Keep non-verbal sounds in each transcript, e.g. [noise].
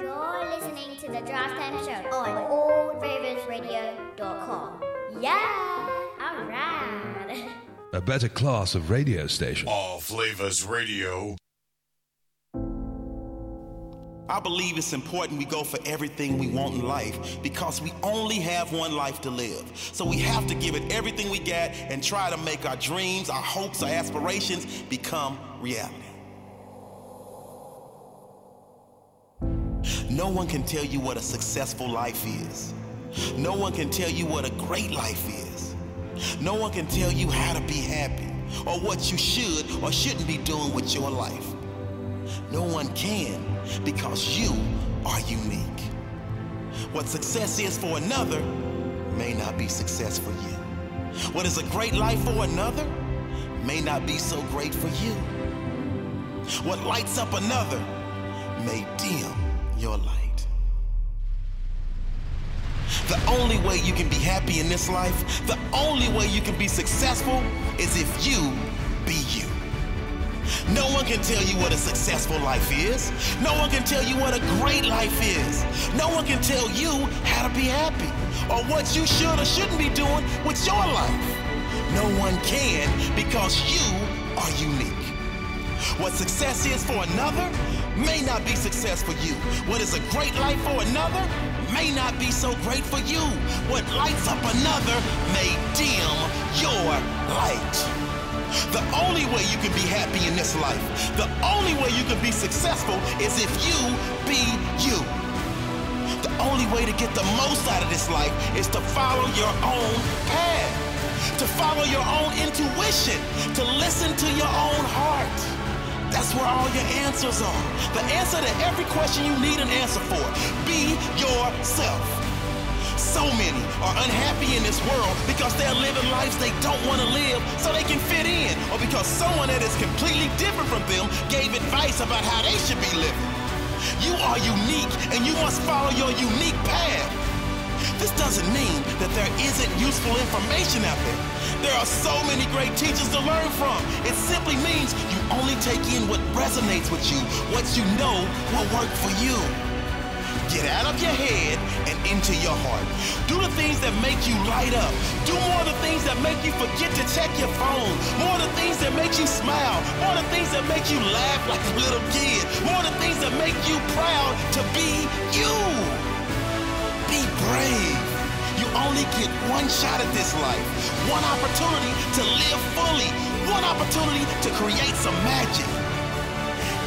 You're listening to the Draft Time Show on AllFlavorsRadio.com. Yeah! Alright! A better class of radio station. All Flavors Radio. I believe it's important we go for everything we want in life because we only have one life to live. So we have to give it everything we got and try to make our dreams, our hopes, our aspirations become reality. No one can tell you what a successful life is. No one can tell you what a great life is. No one can tell you how to be happy or what you should or shouldn't be doing with your life. No one can because you are unique. What success is for another may not be success for you. What is a great life for another may not be so great for you. What lights up another may dim your light. The only way you can be happy in this life, the only way you can be successful is if you be you. No one can tell you what a successful life is. No one can tell you what a great life is. No one can tell you how to be happy or what you should or shouldn't be doing with your life. No one can because you are unique. What success is for another may not be success for you. What is a great life for another may not be so great for you. What lights up another may dim your light. The only way you can be happy in this life, the only way you can be successful is if you be you. The only way to get the most out of this life is to follow your own path, to follow your own intuition, to listen to your own heart. That's where all your answers are. The answer to every question you need an answer for. Be yourself. So many are unhappy in this world because they're living lives they don't want to live so they can fit in, or because someone that is completely different from them gave advice about how they should be living. You are unique and you must follow your unique path. This doesn't mean that there isn't useful information out there. There are so many great teachers to learn from. It simply means you only take in what resonates with you, what you know will work for you. Get out of your head and into your heart. Do the things that make you light up. Do more of the things that make you forget to check your phone. More of the things that make you smile. More of the things that make you laugh like a little kid. More of the things that make you proud to be you. Be brave. You only get one shot at this life, one opportunity to live fully, one opportunity to create some magic.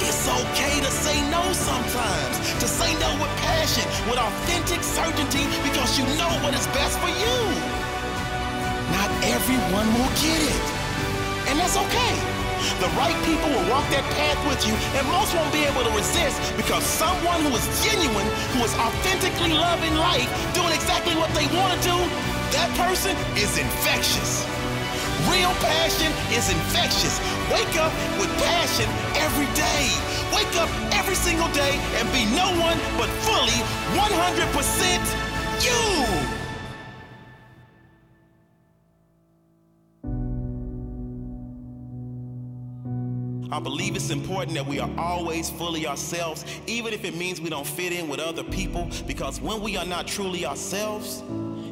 It's okay to say no sometimes, to say no with passion, with authentic certainty, because you know what is best for you. Not everyone will get it, and that's okay. The right people will walk that path with you, and most won't be able to resist because someone who is genuine, who is authentically loving life, doing exactly what they want to do, that person is infectious. Real passion is infectious. Wake up with passion every day. Wake up every single day and be no one but fully 100% you. I believe it's important that we are always fully ourselves, even if it means we don't fit in with other people, because when we are not truly ourselves,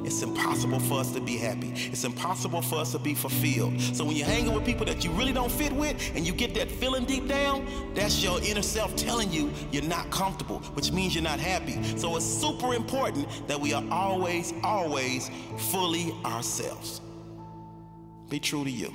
it's impossible for us to be happy. It's impossible for us to be fulfilled. So when you're hanging with people that you really don't fit with and you get that feeling deep down, that's your inner self telling you you're not comfortable, which means you're not happy. So it's super important that we are always, always fully ourselves. Be true to you.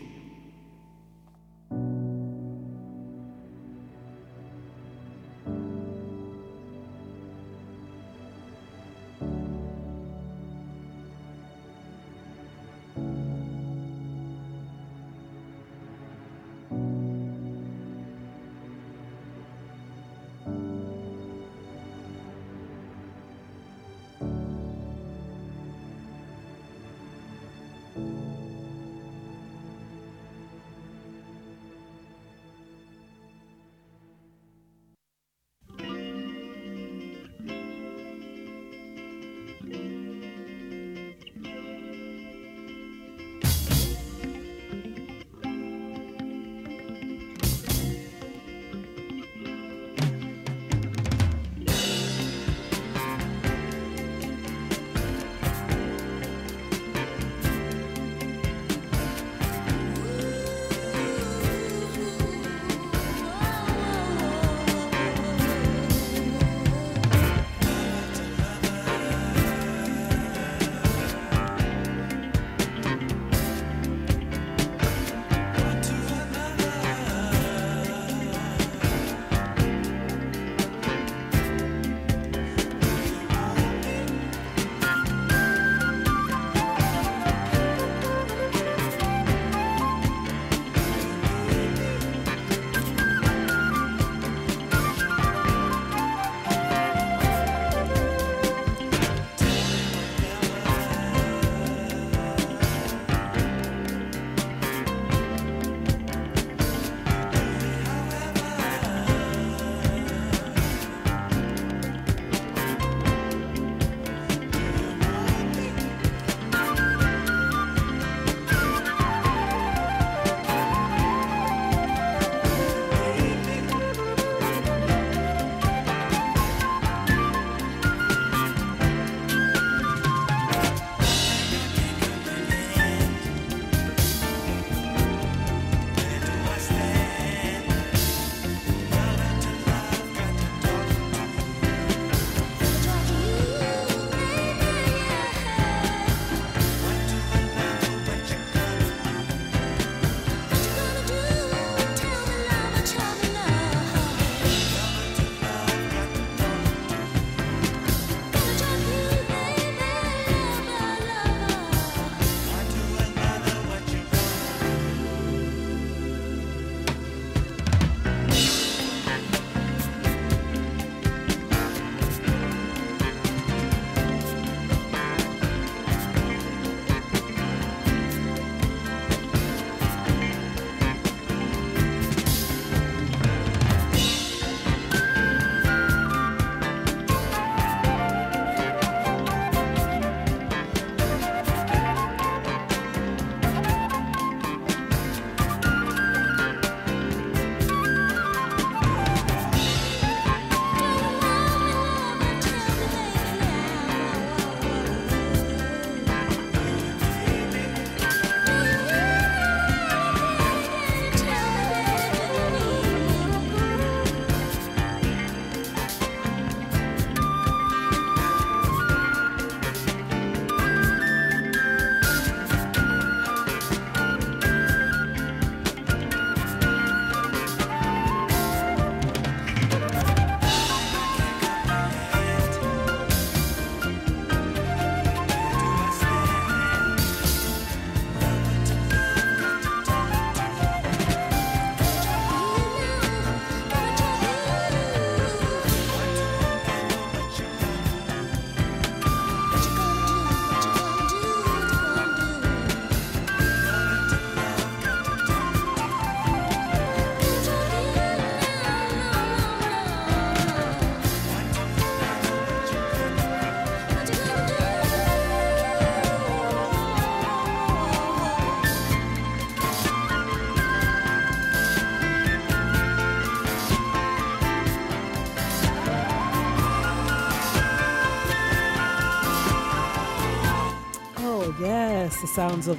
The sounds of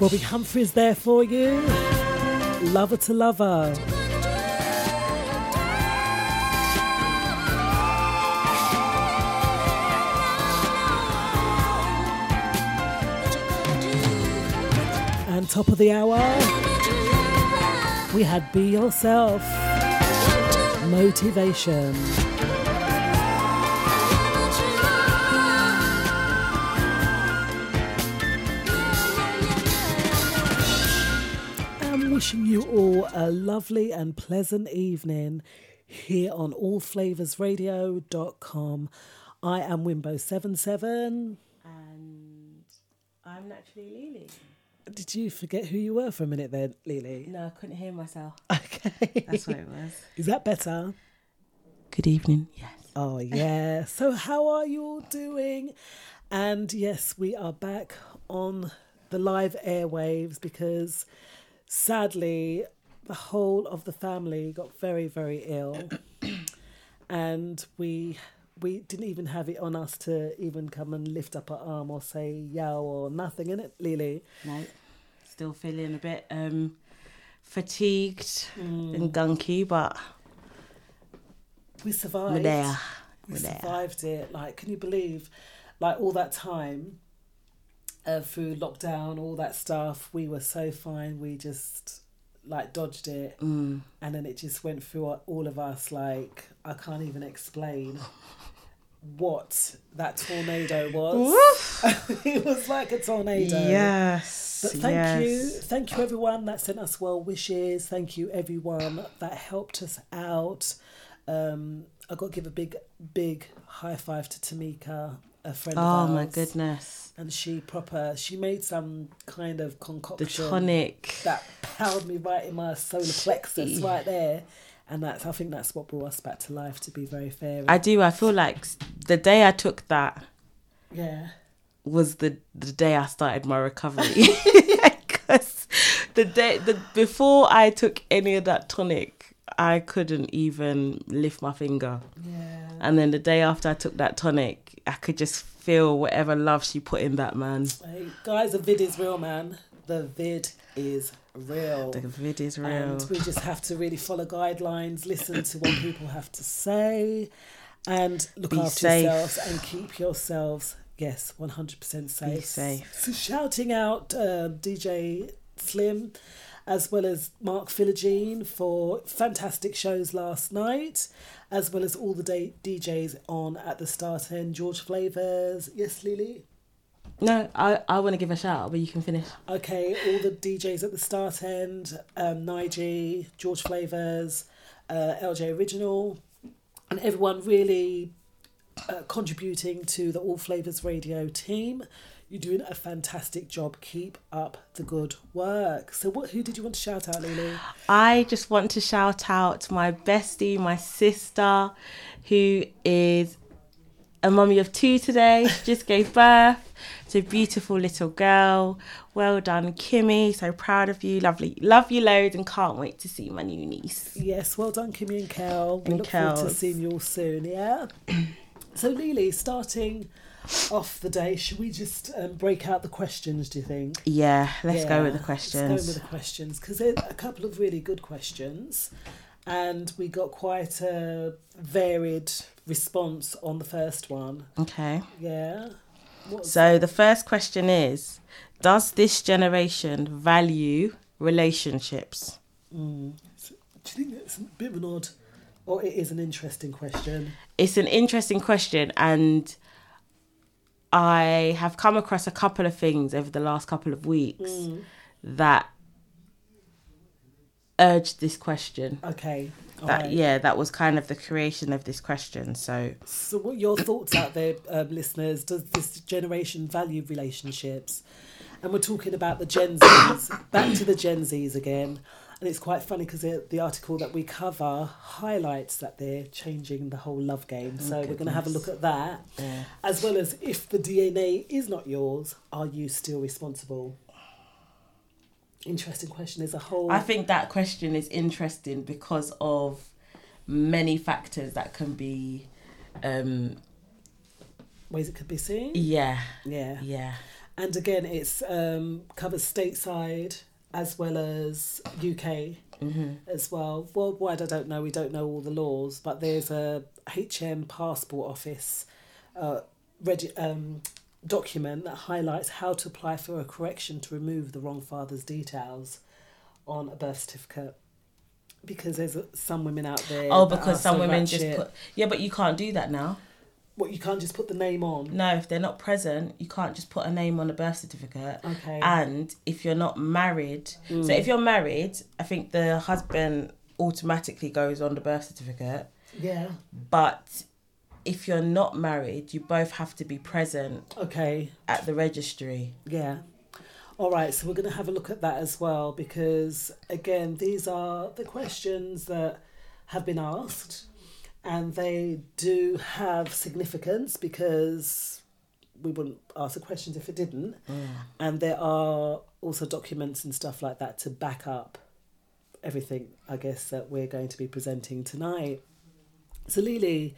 Bobby Humphries there for you. Lover to lover. And top of the hour, we had Be Yourself. Motivation. A lovely and pleasant evening here on allflavorsradio.com. I am Wimbo77. And I'm naturally Lily. Did you forget who you were for a minute then, Lily? No, I couldn't hear myself. Okay. That's what it was. [laughs] Is that better? Good evening. Yes. Oh, yeah. [laughs] so, how are you all doing? And yes, we are back on the live airwaves because sadly, the whole of the family got very, very ill. [coughs] and we we didn't even have it on us to even come and lift up our arm or say yow or nothing in it, Lily. No. Still feeling a bit um, fatigued and gunky, but We survived. we're there. we We're there. survived it. Like, can you believe, like all that time, uh, through lockdown, all that stuff, we were so fine. We just like dodged it, Mm. and then it just went through all of us. Like, I can't even explain what that tornado was. [laughs] it was like a tornado. Yes. But thank yes. you, thank you everyone that sent us well wishes. Thank you everyone that helped us out. Um, I got to give a big, big high five to Tamika, a friend Oh of ours. my goodness. And she proper, she made some kind of concoction, The tonic. that powered me right in my solar plexus right there. And that's, I think that's what brought us back to life. To be very fair, I do. I feel like the day I took that yeah. was the the day I started my recovery. [laughs] [laughs] Because the day the before I took any of that tonic, I couldn't even lift my finger. Yeah. And then the day after I took that tonic, I could just feel whatever love she put in that man. Hey, guys, the vid is real, man. The vid is real. The vid is real. And we just have to really follow guidelines, listen to what people have to say, and look Be after safe. yourselves and keep yourselves, yes, 100% safe. Be safe. So, shouting out uh, DJ Slim as well as Mark Philogene for fantastic shows last night, as well as all the day- DJs on at the start end. George Flavors, yes, Lily? No, I, I want to give a shout out, but you can finish. Okay, all the DJs at the start end, um, Nige, George Flavors, uh, LJ Original, and everyone really uh, contributing to the All Flavors Radio team. You're doing a fantastic job. Keep up the good work. So, what? Who did you want to shout out, Lily? I just want to shout out my bestie, my sister, who is a mummy of two today. She just [laughs] gave birth to a beautiful little girl. Well done, Kimmy. So proud of you. Lovely. Love you loads and can't wait to see my new niece. Yes, well done, Kimmy and Kel. We And look forward to seeing you all soon. Yeah. [clears throat] so, Lily, starting off the day, should we just um, break out the questions? Do you think? Yeah, let's go with the questions. Let's go with the questions because there's a couple of really good questions, and we got quite a varied response on the first one. Okay. Yeah. What's So the first question is Does this generation value relationships? do you think it's a bit of an odd, or it is an interesting question? It's an interesting question, and I have come across a couple of things over the last couple of weeks that urged this question. Okay. That right. yeah, that was kind of the creation of this question. So So, what your thoughts out there, um, listeners? Does this generation value relationships? And we're talking about the Gen Zs. Back to the Gen Zs again. And it's quite funny because the, the article that we cover highlights that they're changing the whole love game. So we're going to have a look at that. As well as if the DNA is not yours, are you still responsible? Interesting question. There's a whole. I think that question is interesting because of many factors that can be um ways it could be seen. yeah Yeah. yeah and again, it's um, covers stateside as well as UK as well. Worldwide, I don't know. We don't know all the laws, but there's a HM passport office uh, regi- um, document that highlights how to apply for a correction to remove the wrong father's details on a birth certificate. Because there's some women out there. Oh, because some so women just put. Yeah, but you can't do that now. What you can't just put the name on. No, if they're not present, you can't just put a name on a birth certificate. Okay. And if you're not married, so mm. if you're married, I think the husband automatically goes on the birth certificate. Yeah. But if you're not married, you both have to be present Okay. at the registry. Yeah. All right, so we're going to have a look at that as well because, again, these are the questions that have been asked and they do have significance because we wouldn't ask the questions if it didn't. And there are also documents and stuff like that to back up everything, I guess, that we're going to be presenting tonight. So, Lily,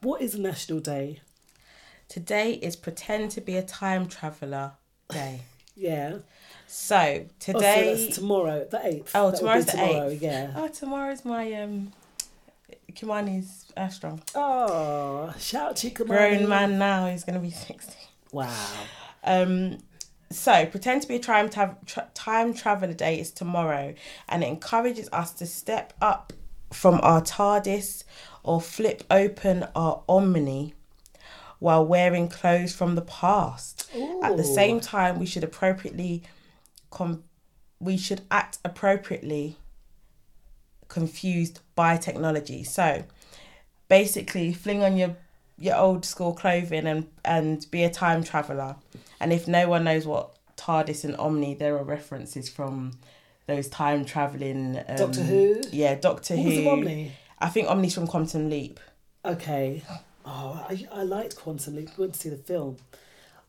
what is National Day? Today is Pretend to be a Time Traveller Day. [laughs] Yeah. So Oh, so today. tomorrow, the 8th. Oh, That tomorrow's the tomorrow, Yeah. Oh, tomorrow's my um, Kimani's Earthstrong. Oh, shout to Kamani. Grown man now, he's gonna be sixty. Wow. Um, so pretend to be a time tra- tra- time traveler day is tomorrow, and it encourages us to step up from our TARDIS or flip open our Omni while wearing clothes from the past. At the same time, we should appropriately, com- we should act appropriately. Confused by technology, so basically, fling on your your old school clothing and and be a time traveler. And if no one knows what TARDIS and Omni, there are references from those time traveling. Um, Doctor Who? Yeah, Doctor What Who. Omni? I think Omni's from Quantum Leap. Okay. Oh, I, I liked Quantum Leap. We went to see the film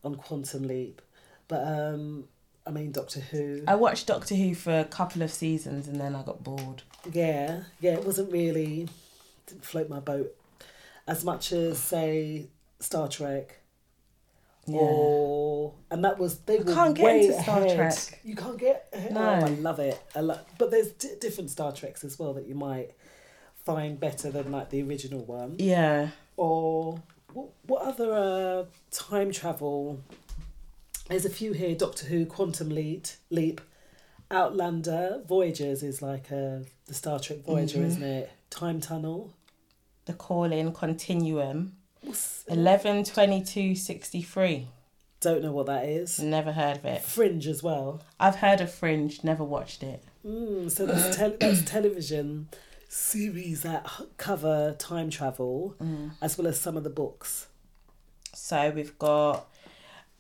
on Quantum Leap. But, um, I mean, Doctor Who. I watched Doctor Who for a couple of seasons and then I got bored. Yeah. Yeah, it wasn't really, didn't float my boat as much as, say, Star Trek. Yeah. Or and that was they were can't get way into Star ahead. Trek. You can't get ahead. No. Oh, I love it. I love, but there's d- different Star Treks as well that you might find better than like the original one. Yeah. Or what? What other uh, time travel? There's a few here. Doctor Who, Quantum Leap, Leap, Outlander, Voyagers is like a the Star Trek Voyager, isn't it? Time Tunnel. The calling continuum. What's- 11 22 63. Don't know what that is. Never heard of it. Fringe as well. I've heard of Fringe, never watched it. Mm, so that's, tel- that's television series that cover time travel as well as some of the books. So we've got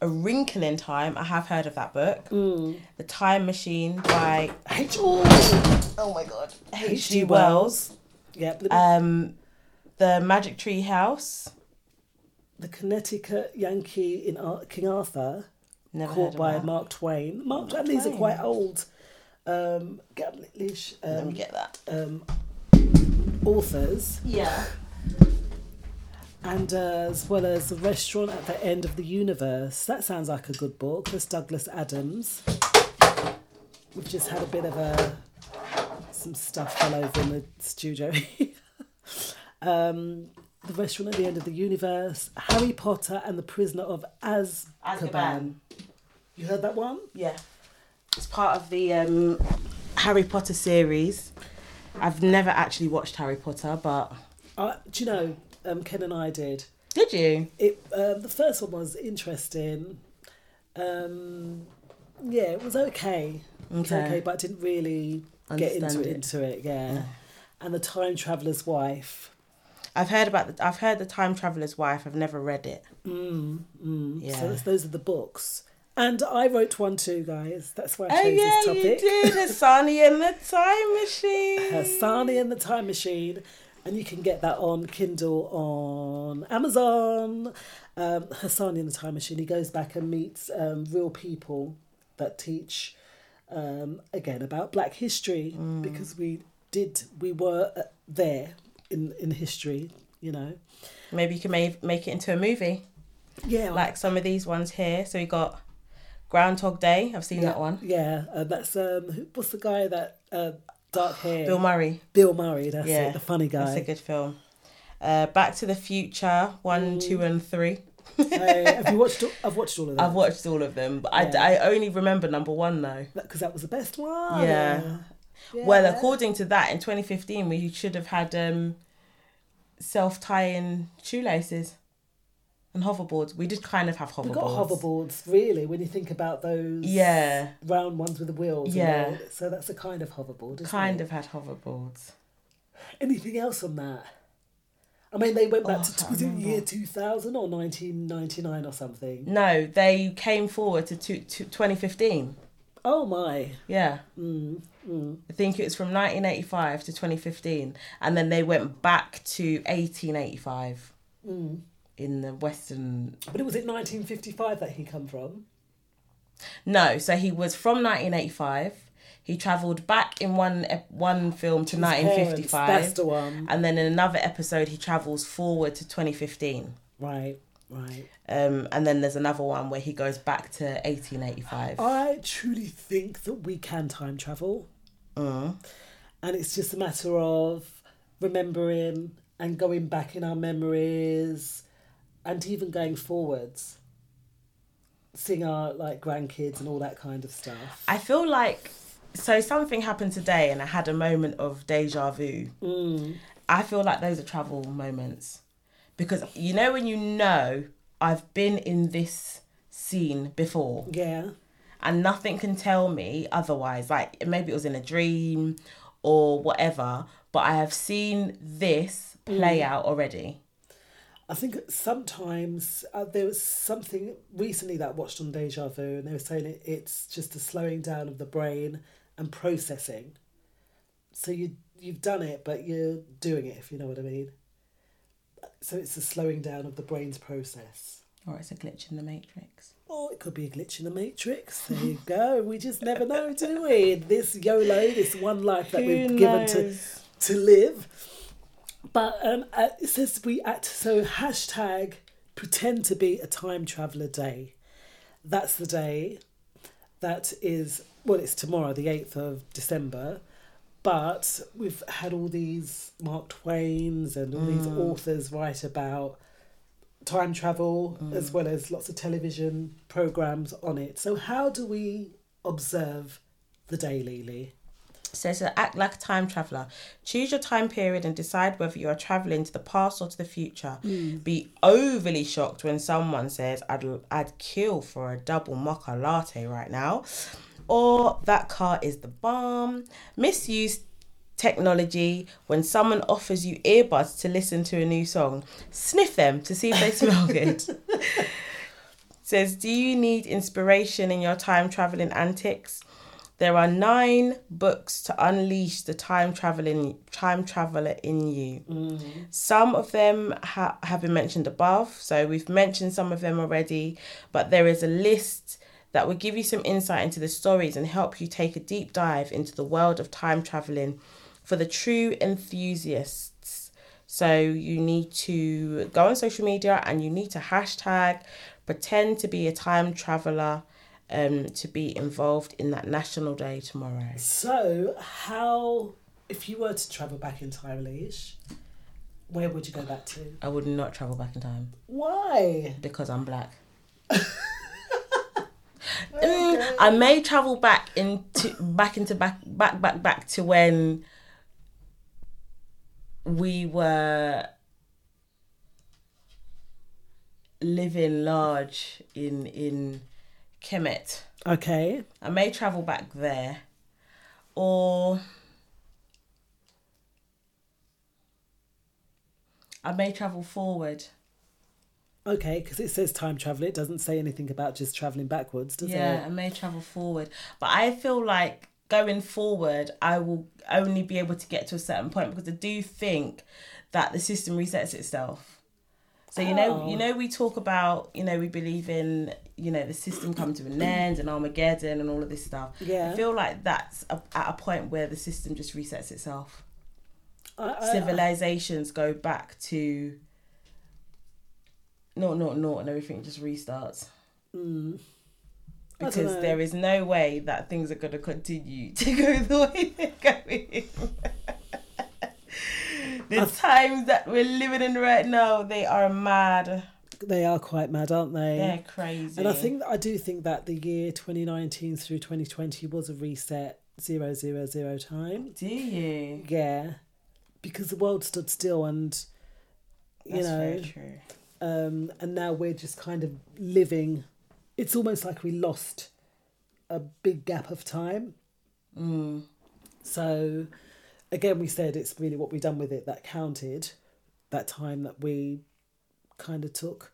A Wrinkle in Time. I have heard of that book. The Time Machine by H. Oh, oh my god H.G. H.G. Wells. Wells. Yep. The, Um, The Magic Tree House. the Connecticut Yankee in Ar- King Arthur, Never heard caught of by that. Mark Twain. Mark, and these are quite old. Um, Gablish Let me um, get that. um, authors, Yeah. And uh, as well as the restaurant at the end of the universe. That sounds like a good book. That's Douglas Adams. We've just had a bit of a some stuff fell over in the studio. [laughs] um, the restaurant at the end of the universe. Harry Potter and the Prisoner of Azkaban. Azkaban. You heard that one? Yeah. It's part of the um, Harry Potter series. I've never actually watched Harry Potter, but Uh, do you know? Um, Ken and I did. did you? It um, the first one was interesting. Um, yeah, it was okay. It was Okay. okay, but I didn't really get into it, into it. Yeah. And the time traveler's wife. I've heard about the. I've heard the Time Traveler's Wife. I've never read it. Mm, mm. Yeah. So those are the books. And I wrote one too, guys. That's why I Oh yeah, this you topic. did. Hassani [laughs] and the Time Machine. Hassani and the Time Machine. And you can get that on Kindle on Amazon. Um, Hassani and the Time Machine. He goes back and meets um, real people that teach, um, again, about Black history because we did, we were uh, there in, in history, you know. Maybe you can make make it into a movie, Yeah, like some of these ones here. So we got Groundhog Day. I've seen that one. Yeah, uh, that's um, who- what's the guy that uh, dark hair? Bill Murray. Bill Murray. That's Yeah, it, the funny guy. That's a good film. Uh, Back to the Future one, two, and three. Hey, have you watched? all- I've watched all of [laughs] them. I've watched all of them, but Yeah. I, I only remember number one though. because that was the best one. Yeah. Well, according to that, in 2015, we should have had um, self tying shoelaces and hoverboards. We did kind of have hoverboards. We've got hoverboards, really, when you think about those Yeah, round ones with the wheels. Yeah. and all. So that's a kind of hoverboard, isn't kind it? of had hoverboards. Anything else on that? I mean, they went back Oh, to was it year 2000 or 1999 or something? No, they came forward to, to, to 2015. Oh my. Yeah. Mm, I think it was from 1985 to 2015. And then they went back to 1885 Mm. In the Western. But it was it 1955 that he come from? No, so he was from 1985. He travelled back in one one film to His parents, 1955. That's the one. And then in another episode, he travels forward to 2015. Right, right. Um, and then there's another one where he goes back to 1885. I truly think that we can time travel. Mm. And it's just a matter of remembering and going back in our memories and even going forwards. Seeing our like grandkids and all that kind of stuff. I feel like so something happened today, and I had a moment of deja vu. Mm. I feel like those are travel moments because you know when you know I've been in this scene before Yeah. and nothing can tell me otherwise. Like maybe it was in a dream or whatever, but I have seen this play out already. I think sometimes uh, there was something recently that I watched on Deja Vu, and they were saying it, it's just a slowing down of the brain and processing. So you you've done it, but you're doing it, if you know what I mean. So it's a slowing down of the brain's process. Or it's a glitch in the matrix. Or it could be a glitch in the matrix. There you go. We just never know, do we? This YOLO, this one life that [laughs] we've Who given to to live. But um, uh, it says we act so hashtag pretend to be a time traveler day. That's the day that is well, it's tomorrow, the eighth of December. But we've had all these Mark Twains and all these authors write about time travel as well as lots of television programs on it. So how do we observe the day, Lily? Says to act like a time traveler. Choose your time period and decide whether you are traveling to the past or to the future. Hmm. Be overly shocked when someone says, "I'd I'd kill for a double mocha latte right now," or "That car is the bomb." Misuse technology when someone offers you earbuds to listen to a new song. Sniff them to see if they smell [laughs] good. says, Do you need inspiration in your time traveling antics? There are nine books to unleash the time traveling time traveler in you. Mm-hmm. Some of them ha- have been mentioned above, so we've mentioned some of them already, but there is a list that will give you some insight into the stories and help you take a deep dive into the world of time traveling for the true enthusiasts. So you need to go on social media and you need to hashtag pretend to be a time traveler um, to be involved in that National Day tomorrow. So, how, if you were to travel back in time, Leish, where would you go back to? I would not travel back in time Why? because I'm black. [laughs] Mm, I may travel back into back into back back back back to when we were living large in in Kemet. Okay. I may travel back there, or I may travel forward. Okay, because it says time travel. It doesn't say anything about just traveling backwards, does it? Yeah, I may travel forward, but I feel like going forward, I will only be able to get to a certain point because I do think that the system resets itself. So you know, Oh. you know, we talk about, you know, we believe in, you know, the system come to an end and Armageddon and all of this stuff. Yeah. I feel like that's a, at a point where the system just resets itself. I, I, Civilizations go back to naught, naught, naught, and everything just restarts. Mm. don't because there is no way that things are going to continue [laughs] to go the way they're going. [laughs] the times that we're living in right now, they are mad. They are quite mad, aren't they? They're crazy. And I think I do think that the year 2019 through 2020 was a reset zero zero zero time. Do you? Yeah, because the world stood still, and you That's know, very true. um, and now we're just kind of living. It's almost like we lost a big gap of time. Mm. So, again, we said it's really what we've done with it that counted. That time that we kind of took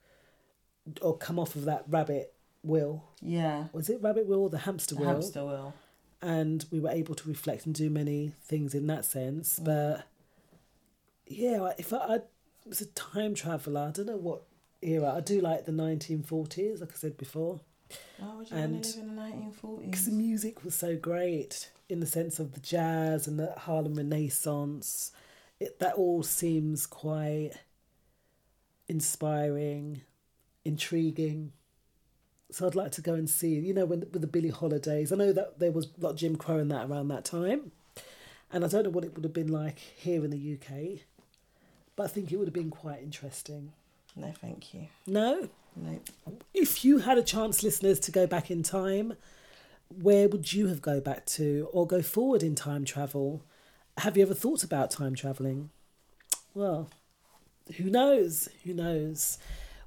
or come off of that rabbit wheel. Yeah. Was it rabbit wheel or the hamster The wheel? hamster wheel. and we were able to reflect and do many things in that sense. Mm. But yeah, if I, I was a time traveler, I don't know what era. I do like the 1940s, like I said before, Why would you And- want to live in the 1940s? because the music was so great in the sense of the jazz and the Harlem Renaissance. It, that all seems quite inspiring, intriguing. So I'd like to go and see, you know, when with the Billie Holidays. I know that there was of Jim Crow and that around that time, and I don't know what it would have been like here in the UK, but I think it would have been quite interesting. No, thank you. No, No. if you had a chance, listeners, to go back in time, where would you have go back to or go forward in time travel? Have you ever thought about time traveling? Well, who knows? Who knows?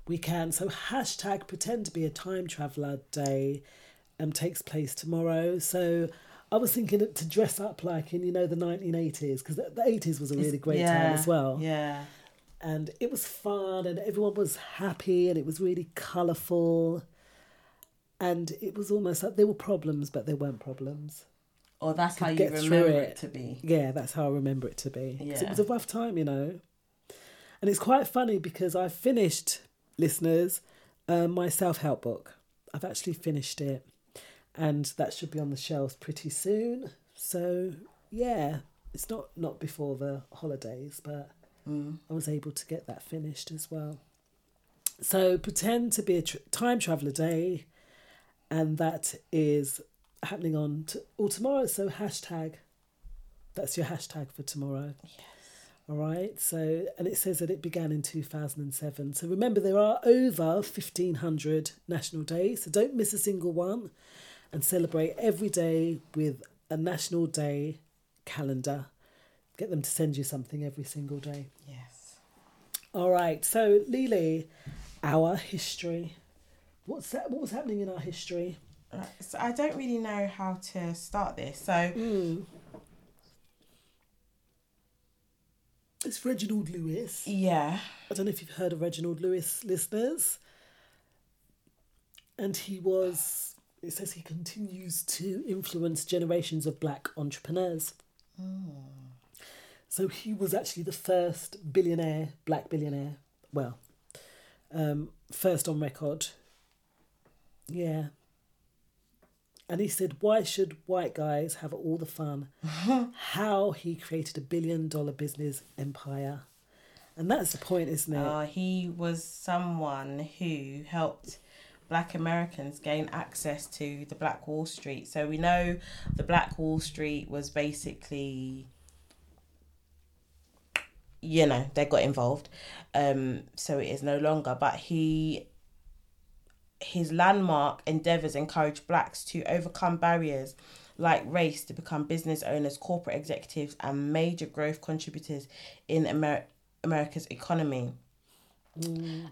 We can. So hashtag pretend to be a time traveler day um takes place tomorrow. So I was thinking to dress up like in you know the nineteen eighties because the eighties was a really great time as well Yeah. and it was fun and everyone was happy and it was really colourful and it was almost like there were problems but there weren't problems Or that's how you remember it. it to be. yeah that's how i remember it to be 'Cause it was a rough time you know and it's quite funny because i finished listeners um, my self-help book i've actually finished it and that should be on the shelves pretty soon so yeah it's not not before the holidays but I was able to get that finished as well. So pretend to be a tr- time traveler day, and that is happening on t- or tomorrow. So hashtag, that's your hashtag for tomorrow. Yes. All right. So and it says that it began in two thousand and seven. So remember there are over fifteen hundred national days. So don't miss a single one, and celebrate every day with a national day calendar. Get them to send you something every single day. Yes. All right, so Lily, our history. What's that? What was happening in our history? Right, So I don't really know how to start this. So Mm. It's Reginald Lewis. yeah. I don't know if you've heard of Reginald Lewis, listeners. And he was. It says he continues to influence generations of black entrepreneurs. So he was actually the first billionaire, black billionaire. Well, um, first on record. Yeah. And he said, Why should white guys have all the fun? [laughs] How he created a billion dollar business empire. And that's the point, isn't it? Uh, he was someone who helped black Americans gain access to the Black Wall Street. So we know the Black Wall Street was basically you know, they got involved. Um so it is no longer, but he his landmark endeavors encourage blacks to overcome barriers like race to become business owners, corporate executives, and major growth contributors in Amer- America's economy.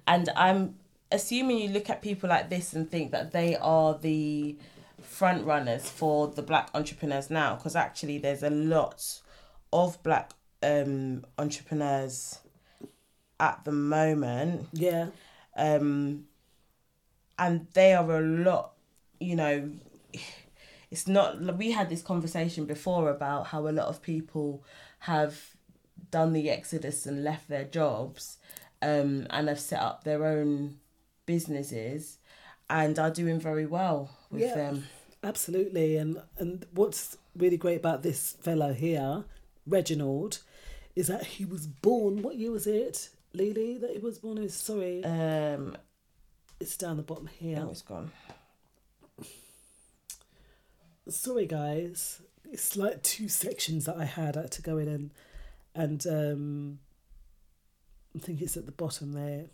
And I'm assuming you look at people like this and think that they are the front runners for the black entrepreneurs now, because actually there's a lot of black um, entrepreneurs at the moment yeah. um and they are a lot you know it's not we had this conversation before about how a lot of people have done the exodus and left their jobs um and have set up their own businesses and are doing very well with Yeah. them Absolutely, and and what's really great about this fellow here, Reginald, is that he was born. What year was it, Lily? That he was born in. Sorry, um it's down the bottom here. oh it's gone sorry guys, it's like two sections that I had. I had to go in and and um, I think it's at the bottom there.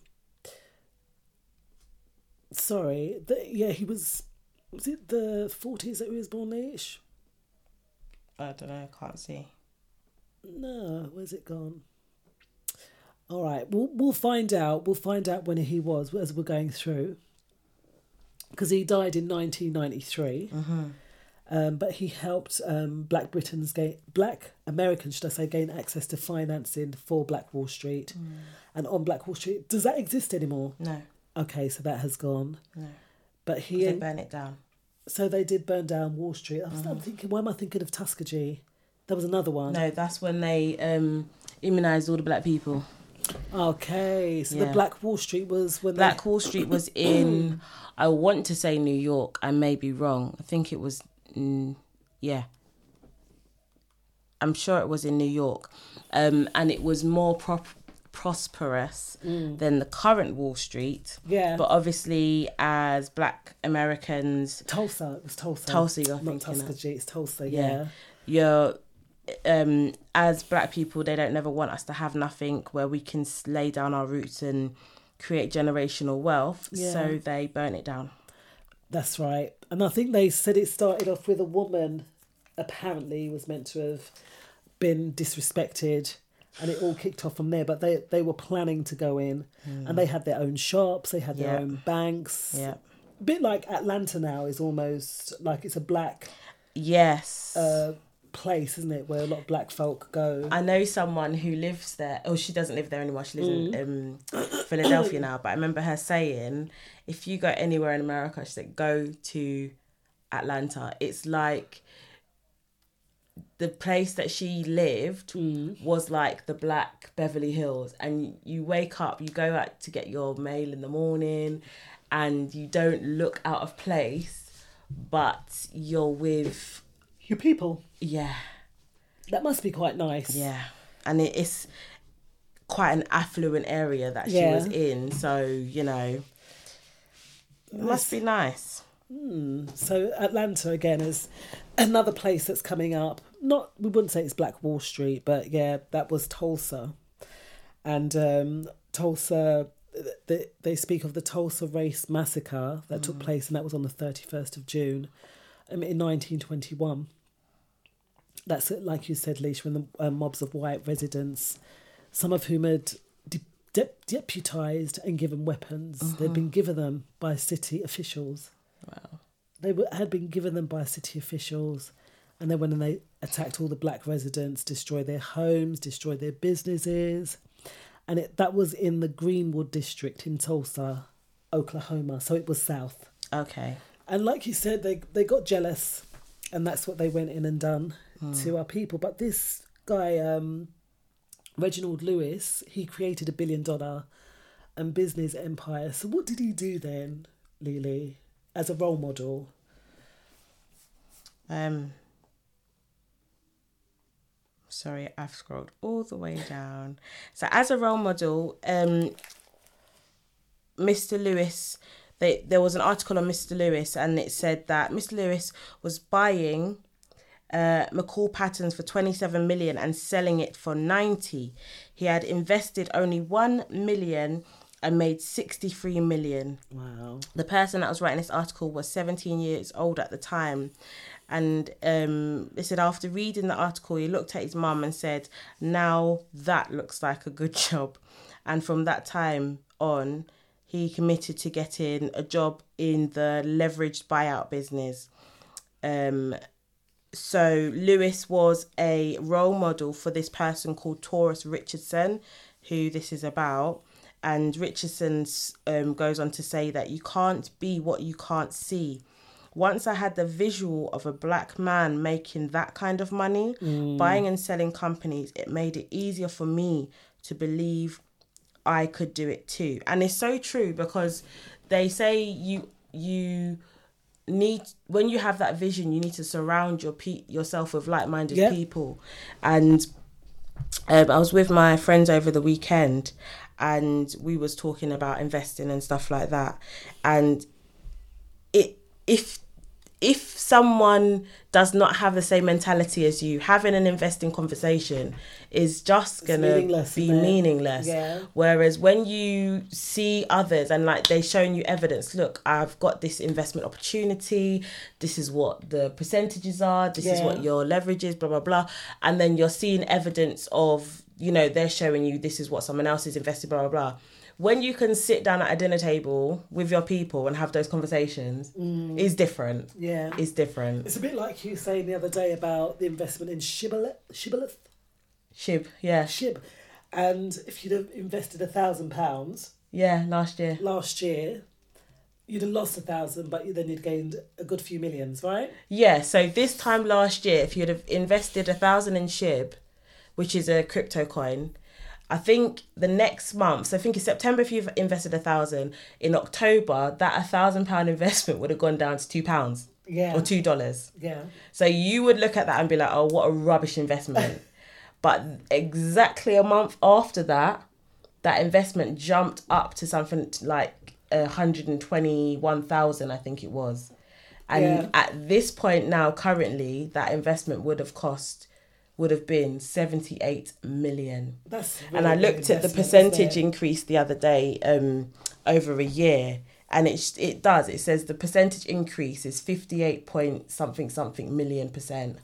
Sorry, the, yeah, he was. Was it the forties that he was born, Leash? I don't know. I can't see. No, where's it gone? All right, we'll we'll find out. We'll find out when he was as we're going through. Because he died in 1993, um, but he helped um, Black Britons gain, Black Americans, should I say, gain access to financing for Black Wall Street, and on Black Wall Street. Does that exist anymore? No, Okay, so that has gone. no. But he, They burn it down. so they did burn down Wall Street. I was I'm thinking, why am I thinking of Tuskegee? There was another one. No, that's when they um, immunized all the black people. Okay, so the Black Wall Street was when Black Wall Street was [coughs] in, I want to say New York. I may be wrong. I think it was, mm, yeah. I'm sure it was in New York. Um, and it was more prop- prosperous than the current Wall Street. Mm. Yeah. But obviously, as black Americans, Tulsa. It was Tulsa. Tulsa, you're not. Tuskegee. It's Tulsa. yeah, Yeah. you're um as black people they don't never want us to have nothing where we can lay down our roots and create generational wealth Yeah. so they burn it down That's right. And I think they said it started off with a woman. Apparently, was meant to have been disrespected, and it all kicked off from there. But they they were planning to go in, and they had their own shops. They had their Yeah. own banks. yeah A bit like Atlanta now is almost like it's a black yes uh, place, isn't it? Where a lot of black folk go. I know someone who lives there. Oh, she doesn't live there anymore. She lives in um, Philadelphia now. But I remember her saying, if you go anywhere in America, she said, go to Atlanta. It's like the place that she lived was like the black Beverly Hills. And you wake up, you go out to get your mail in the morning, and you don't look out of place, but you're with, Your people. yeah. That must be quite nice. Yeah, and it is quite an affluent area that she Yeah. was in, so you know, it must be nice. So Atlanta again is another place that's coming up. Not we wouldn't say it's Black Wall Street, but yeah, that was Tulsa, and um, Tulsa. They, they speak of the Tulsa Race Massacre that took place, and that was on the thirty first of June, um, in nineteen twenty one. That's it, like you said, Leash, when the uh, mobs of white residents, some of whom had de- de- deputized and given weapons, they'd been given them by city officials. Wow. they were, had been given them by city officials and then when they attacked all the black residents destroyed their homes destroyed their businesses. And it, that was in the greenwood district in tulsa oklahoma. So it was south. Okay. and like you said they, they got jealous and that's what they went in and done to our people but this guy um, reginald lewis he created a billion dollar and business empire so what did he do then lily as a role model Um. Sorry, I've scrolled all the way down. So, as a role model, um, Mr. Lewis, they, there was an article on Mr. Lewis, and it said that Mr. Lewis was buying uh, McCall patterns for 27 million and selling it for 90. He had invested only 1 million and made 63 million. Wow. The person that was writing this article was 17 years old at the time. And um, they said after reading the article he looked at his mum and said now that looks like a good [laughs] job. And from that time on he committed to getting a job in the leveraged buyout business. Um, so Lewis was a role model for this person called Taurus Richardson, who this is about. And Richardson um, goes on to say that you can't be what you can't see. Once I had the visual of a black man making that kind of money, buying and selling companies, it made it easier for me to believe I could do it too. And it's so true because they say you you need when you have that vision you need to surround your pe- yourself with like-minded Yeah. people and um, I was with my friends over the weekend and we was talking about investing and stuff like that and it if if someone does not have the same mentality as you, having an investing conversation is just gonna meaningless, be meaningless. Yeah. Whereas when you see others and like they showing you evidence, look, I've got this investment opportunity. This is what the percentages are. This is what your leverage is. Blah blah blah. And then you're seeing evidence of you know they're showing you this is what someone else is invested. Blah blah blah. When you can sit down at a dinner table with your people and have those conversations, is different. Mm. Yeah. It's different. It's a bit like you saying the other day about the investment in Shibboleth. Shibboleth? Shib, yeah, Shib. And if you'd have invested a thousand pounds yeah. Last year, last year, you'd have lost a thousand, but then you'd gained a good few millions, right? Yeah, so this time last year, if you'd have invested a thousand in SHIB, which is a crypto coin, I think the next month, so I think in September, if you've invested a thousand, in October, that a thousand pound [laughs] investment would have gone down to two pounds Yeah. or two dollars. Yeah. So you would look at that and be like, oh, what a rubbish investment. [laughs] but exactly a month after that, that investment jumped up to something like a 121,000, I think it was. And Yeah. at this point now, currently, that investment would have cost, would have been 78 million. That's and I looked at the percentage increase the other day um, over a year. And it, it does. It says the percentage increase is 58 point something something million percent.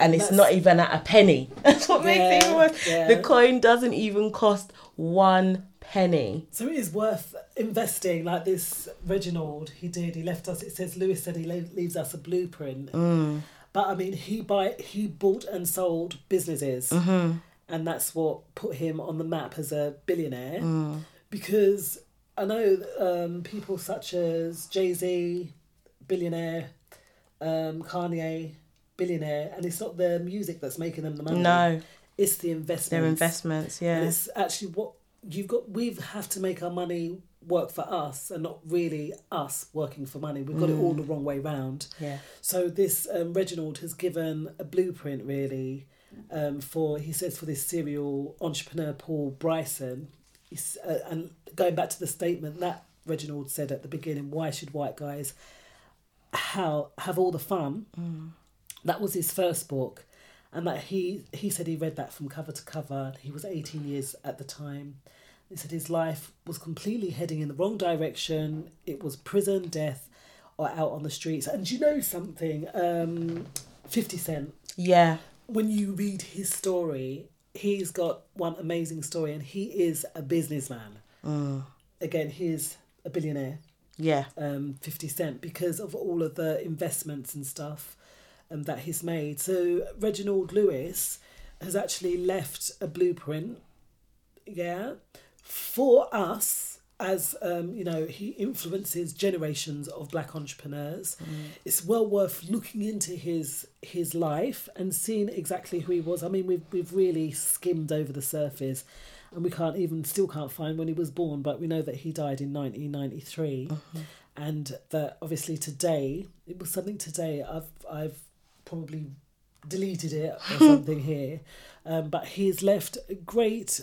And it's That's- not even at a penny. [laughs] That's what makes it even worse. yeah. The coin doesn't even cost one penny. So it is worth investing like this Reginald he did he left us it says Lewis said he le- leaves us a blueprint but I mean he buy he bought and sold businesses and that's what put him on the map as a billionaire because I know um, people such as Jay-Z billionaire um, Kanye billionaire and it's not the music that's making them the money No. it's the investments Their investments, yeah. and it's actually what you've got. We have to make our money work for us, and not really us working for money. We've got it all the wrong way round. Yeah. So this um, Reginald has given a blueprint really um, for he says for this serial entrepreneur Paul Bryson. He's, uh, and going back to the statement that Reginald said at the beginning, why should white guys how have all the fun? That was his first book, and that he he said he read that from cover to cover. He was eighteen years at the time. He said his life was completely heading in the wrong direction. It was prison, death, or out on the streets. And you know something? Um, Fifty Cent. Yeah. When you read his story, he's got one amazing story, and he is a businessman. Again, he's a billionaire Yeah. um, 50 Cent because of all of the investments and stuff um, that he's made. So Reginald Lewis has actually left a blueprint, yeah, for us as, um, you know, he influences generations of black entrepreneurs. It's well worth looking into his his life and seeing exactly who he was. I mean, we've, we've really skimmed over the surface and we can't even still can't find when he was born but we know that he died in 1993 and that obviously today it was something today i've i've probably deleted it or [laughs] something here um, but he's left great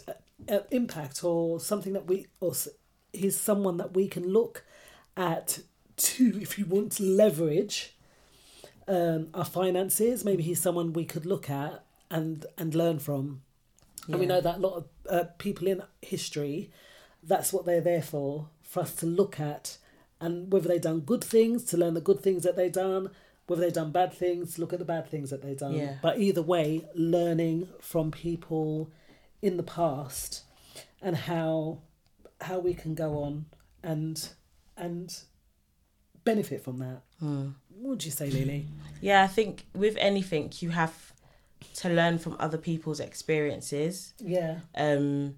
uh, impact or something that we or he's someone that we can look at to if you want to leverage um, our finances maybe he's someone we could look at and and learn from and we know that a lot of uh, people in history, that's what they're there for, for us to look at. And whether they've done good things, to learn the good things that they've done, whether they've done bad things, look at the bad things that they've done. Yeah. But either way, learning from people in the past and how how we can go on and and benefit from that. What would you say, Lily? Yeah, I think with anything, you have to learn from other people's experiences. Yeah. um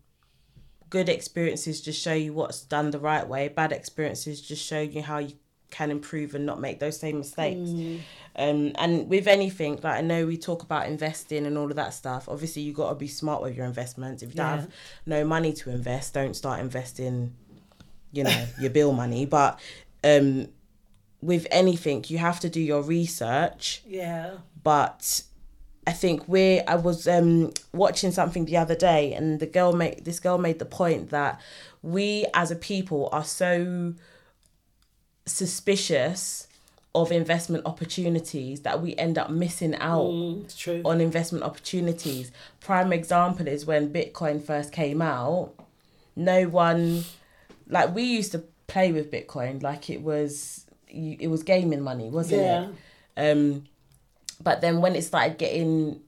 good experiences just show you what's done the right way bad experiences just show you how you can improve and not make those same mistakes. Um and with anything like i know we talk about investing and all of that stuff. Obviously you got to be smart with your investments. If you don't Yeah. have no money to invest don't start investing you know [laughs] your bill money. But um with anything you have to do your research. Yeah. but I think we I was um watching something the other day and the girl made this girl made the point that we as a people are so suspicious of investment opportunities that we end up missing out true. on investment opportunities. Prime example is when Bitcoin first came out, no one like we used to play with Bitcoin like it was you- it was gaming money, wasn't Yeah. it? Um but then when it started getting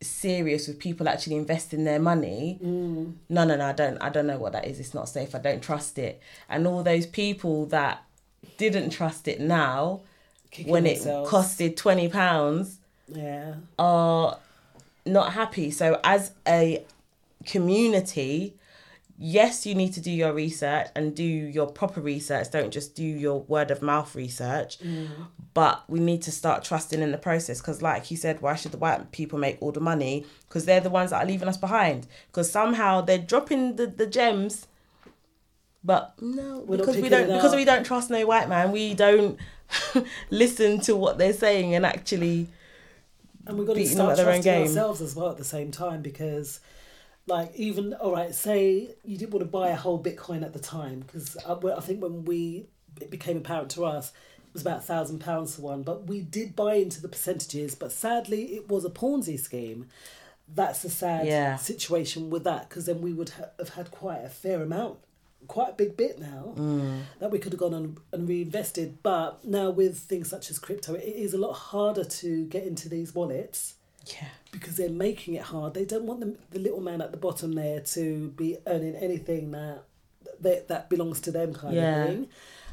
serious with people actually investing their money, Mm. no no no, I don't I don't know what that is. It's not safe. I don't trust it. And all those people that didn't trust it now Kicking when it themselves. costed 20 pounds Yeah. are not happy. So, as a community, yes, you need to do your research and do your proper research. Don't just do your word of mouth research. Mm. But we need to start trusting in the process because, like you said, why should the white people make all the money? Because they're the ones that are leaving us behind. Because somehow they're dropping the, the gems. But no, because we don't because we don't trust no white man. We don't [laughs] listen to what they're saying and actually and we've got to start at their own trusting game. ourselves as well at the same time because like even all right say you didn't want to buy a whole bitcoin at the time because I, uh, I think when we it became apparent to us it was about a thousand pounds for one but we did buy into the percentages but sadly it was a ponzi scheme that's a sad Yeah. situation with that because then we would ha- have had quite a fair amount quite a big bit now Mm. that we could have gone on and reinvested but now with things such as crypto it is a lot harder to get into these wallets yeah. because they're making it hard. They don't want the, the little man at the bottom there to be earning anything that that, that belongs to them kind Yeah. of thing.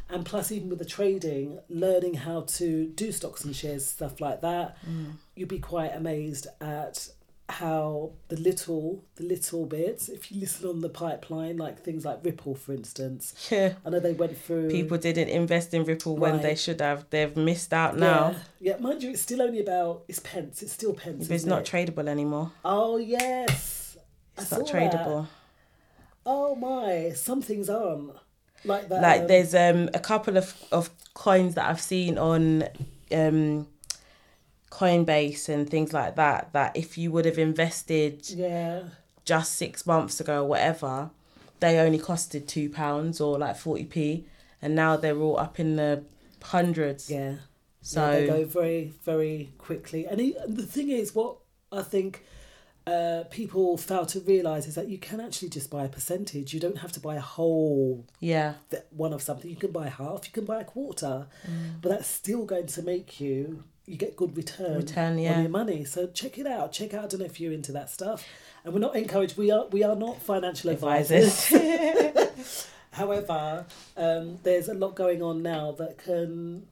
And plus, even with the trading, learning how to do stocks and shares, stuff like that, Mm. you'd be quite amazed at how the little the little bits if you listen on the pipeline like things like ripple for instance Yeah. i know they went through People didn't invest in Ripple when they should have. They've missed out now. yeah, yeah mind you it's still only about it's pence it's still pence It's isn't it? tradable anymore. oh yes I It's not saw that. tradable. Oh my, some things aren't like that. Like um, there's um a couple of, of coins that I've seen on um Coinbase and things like that that if you would have invested yeah, just six months ago or whatever, they only costed two pounds or like forty p, and now they're all up in the hundreds. yeah. So Yeah, they go very, very quickly. And he, the thing is, what I think uh, people fail to realise is that you can actually just buy a percentage. You don't have to buy a whole yeah, th- one of something. You can buy half, you can buy a quarter, Mm. but that's still going to make you you get good return, Return, yeah. on your money. So check it out. Check out. I don't know if you're into that stuff. And we're not encouraged. We are we are not financial advisors. advisors. [laughs] [laughs] However, um, there's a lot going on now that can,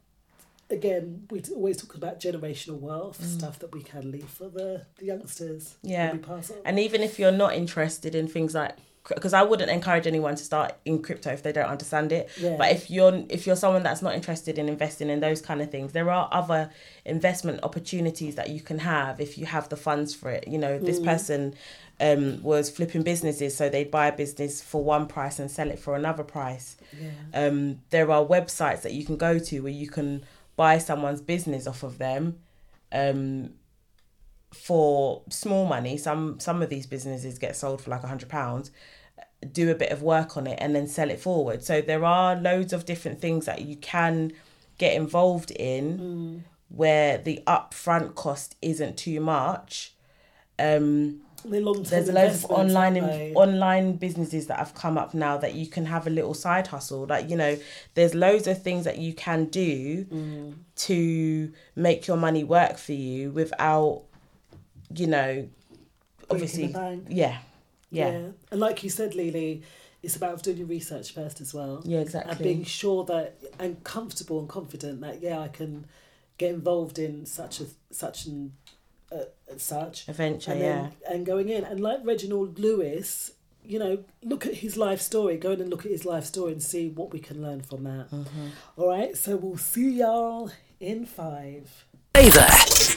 again, we always talk about generational wealth, stuff that we can leave for the, the youngsters. Mm. Yeah. we pass on. And even if you're not interested in things like because I wouldn't encourage anyone to start in crypto if they don't understand it. Yeah. But if you're if you're someone that's not interested in investing in those kind of things, there are other investment opportunities that you can have if you have the funds for it. You know, this person um, was flipping businesses, so they'd buy a business for one price and sell it for another price. Yeah. Um, there are websites that you can go to where you can buy someone's business off of them. Um, for small money some some of these businesses get sold for like a hundred pounds do a bit of work on it and then sell it forward. So there are loads of different things that you can get involved in where the upfront cost isn't too much. Um there's loads of online in, online businesses that have come up now that you can have a little side hustle. Like you know there's loads of things that you can do Mm. to make your money work for you without you know obviously bank. Yeah yeah And like you said, Lily, it's about doing your research first as well. Yeah, exactly. And being sure that and comfortable and confident that yeah, I can get involved in such a such and uh, such Adventure, and then, and going in and like Reginald Lewis. You know, look at his life story. Go in and look at his life story and see what we can learn from that. Mm-hmm. All right, so we'll see y'all in five. Hey there.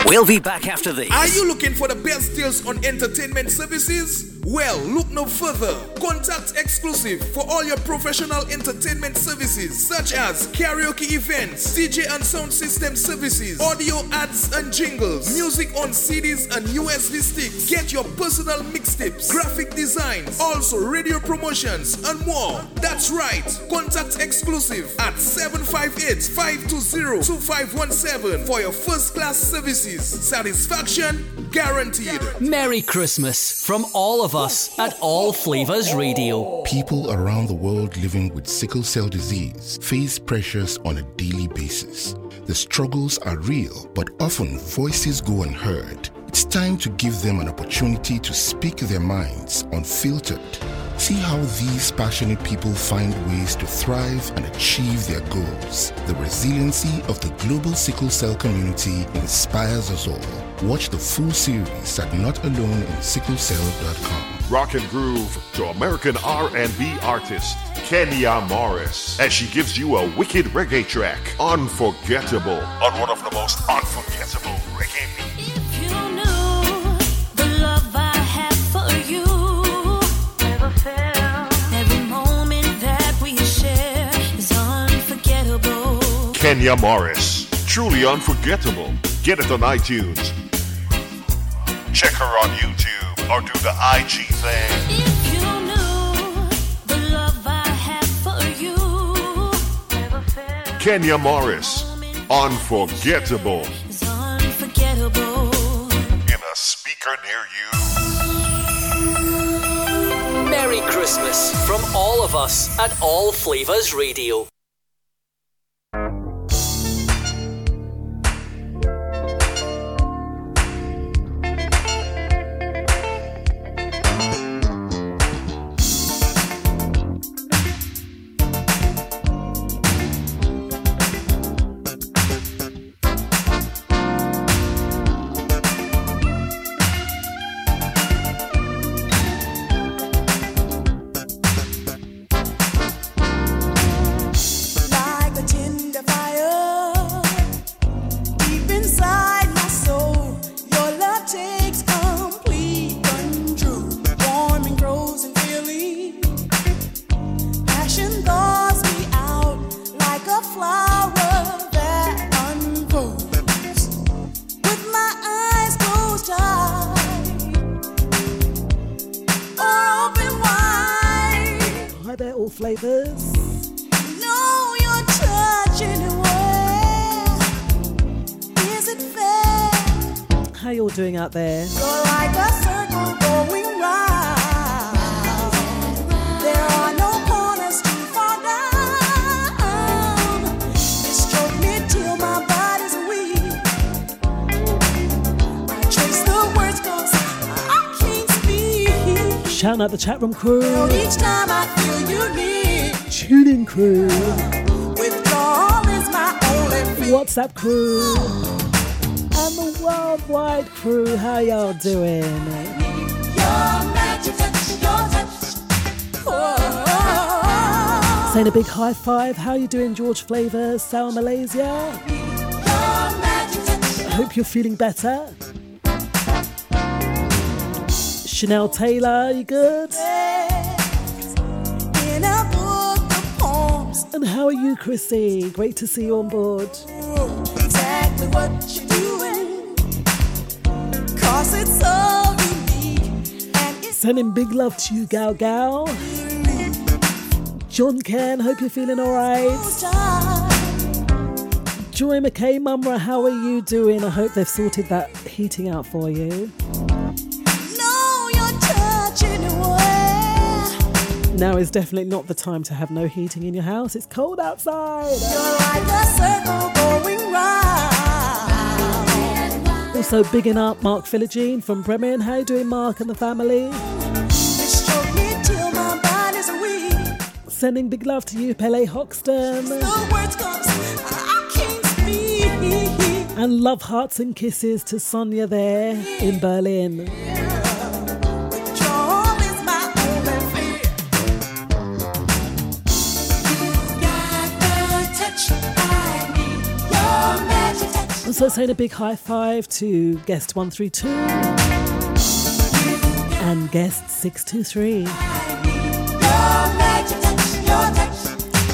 We'll be back after these. Are you looking for the best deals on entertainment services? Well, look no further. Contact Exclusive for all your professional entertainment services such as karaoke events, DJ and sound system services, audio ads and jingles, music on CDs and USB sticks. Get your personal mixtapes, graphic designs, also radio promotions and more. That's right. Contact Exclusive at 758-520-2517 for your first class services. Satisfaction guaranteed. Merry Christmas from all of us at All Flavors Radio. People around the world living with sickle cell disease face pressures on a daily basis. The struggles are real, but often voices go unheard. It's time to give them an opportunity to speak their minds unfiltered. See how these passionate people find ways to thrive and achieve their goals. The resiliency of the global sickle cell community inspires us all. Watch the full series at notaloneinsicklecell.com. Rock and groove to American R&B artist Kenya Morris as she gives you a wicked reggae track, Unforgettable, on one of the most unforgettable Kenya Morris, truly unforgettable. Get it on iTunes. Check her on YouTube or do the IG thing. Kenya Morris, unforgettable. In a speaker near you. Merry Christmas from all of us at All Flavors Radio. Out there? You're like a circle going round. There are no corners too far down. You stroke me till my body's weak. I trace the words 'cause I can't speak. Shouting out the chat room crew, Each time I feel you need, tuning crew, withdrawal is my only. WhatsApp crew, worldwide crew. How y'all doing? Saying a big high five. How you doing, George Flavor, Sour Malaysia? I hope you're feeling better. Chanel Taylor, you good? And how are you, Chrissy? Great to see you on board. exactly Sending big love to you, Gal Gal. John Ken, hope you're feeling alright. Joy McKay, Mumra, how are you doing? I hope they've sorted that heating out for you. Now is definitely not the time to have no heating in your house. It's cold outside. Also, bigging up Mark Philogene from Bremen. How you doing, Mark and the family? Me till my body's weak. Sending big love to you, Pele Hoxton. The words comes, I can't speak. And love hearts and kisses to Sonia there in Berlin. Also, saying a big high five to guest 132 and guest 623.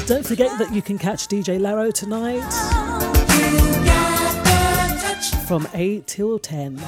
Don't forget that you can catch DJ Laro tonight from 8 till 10.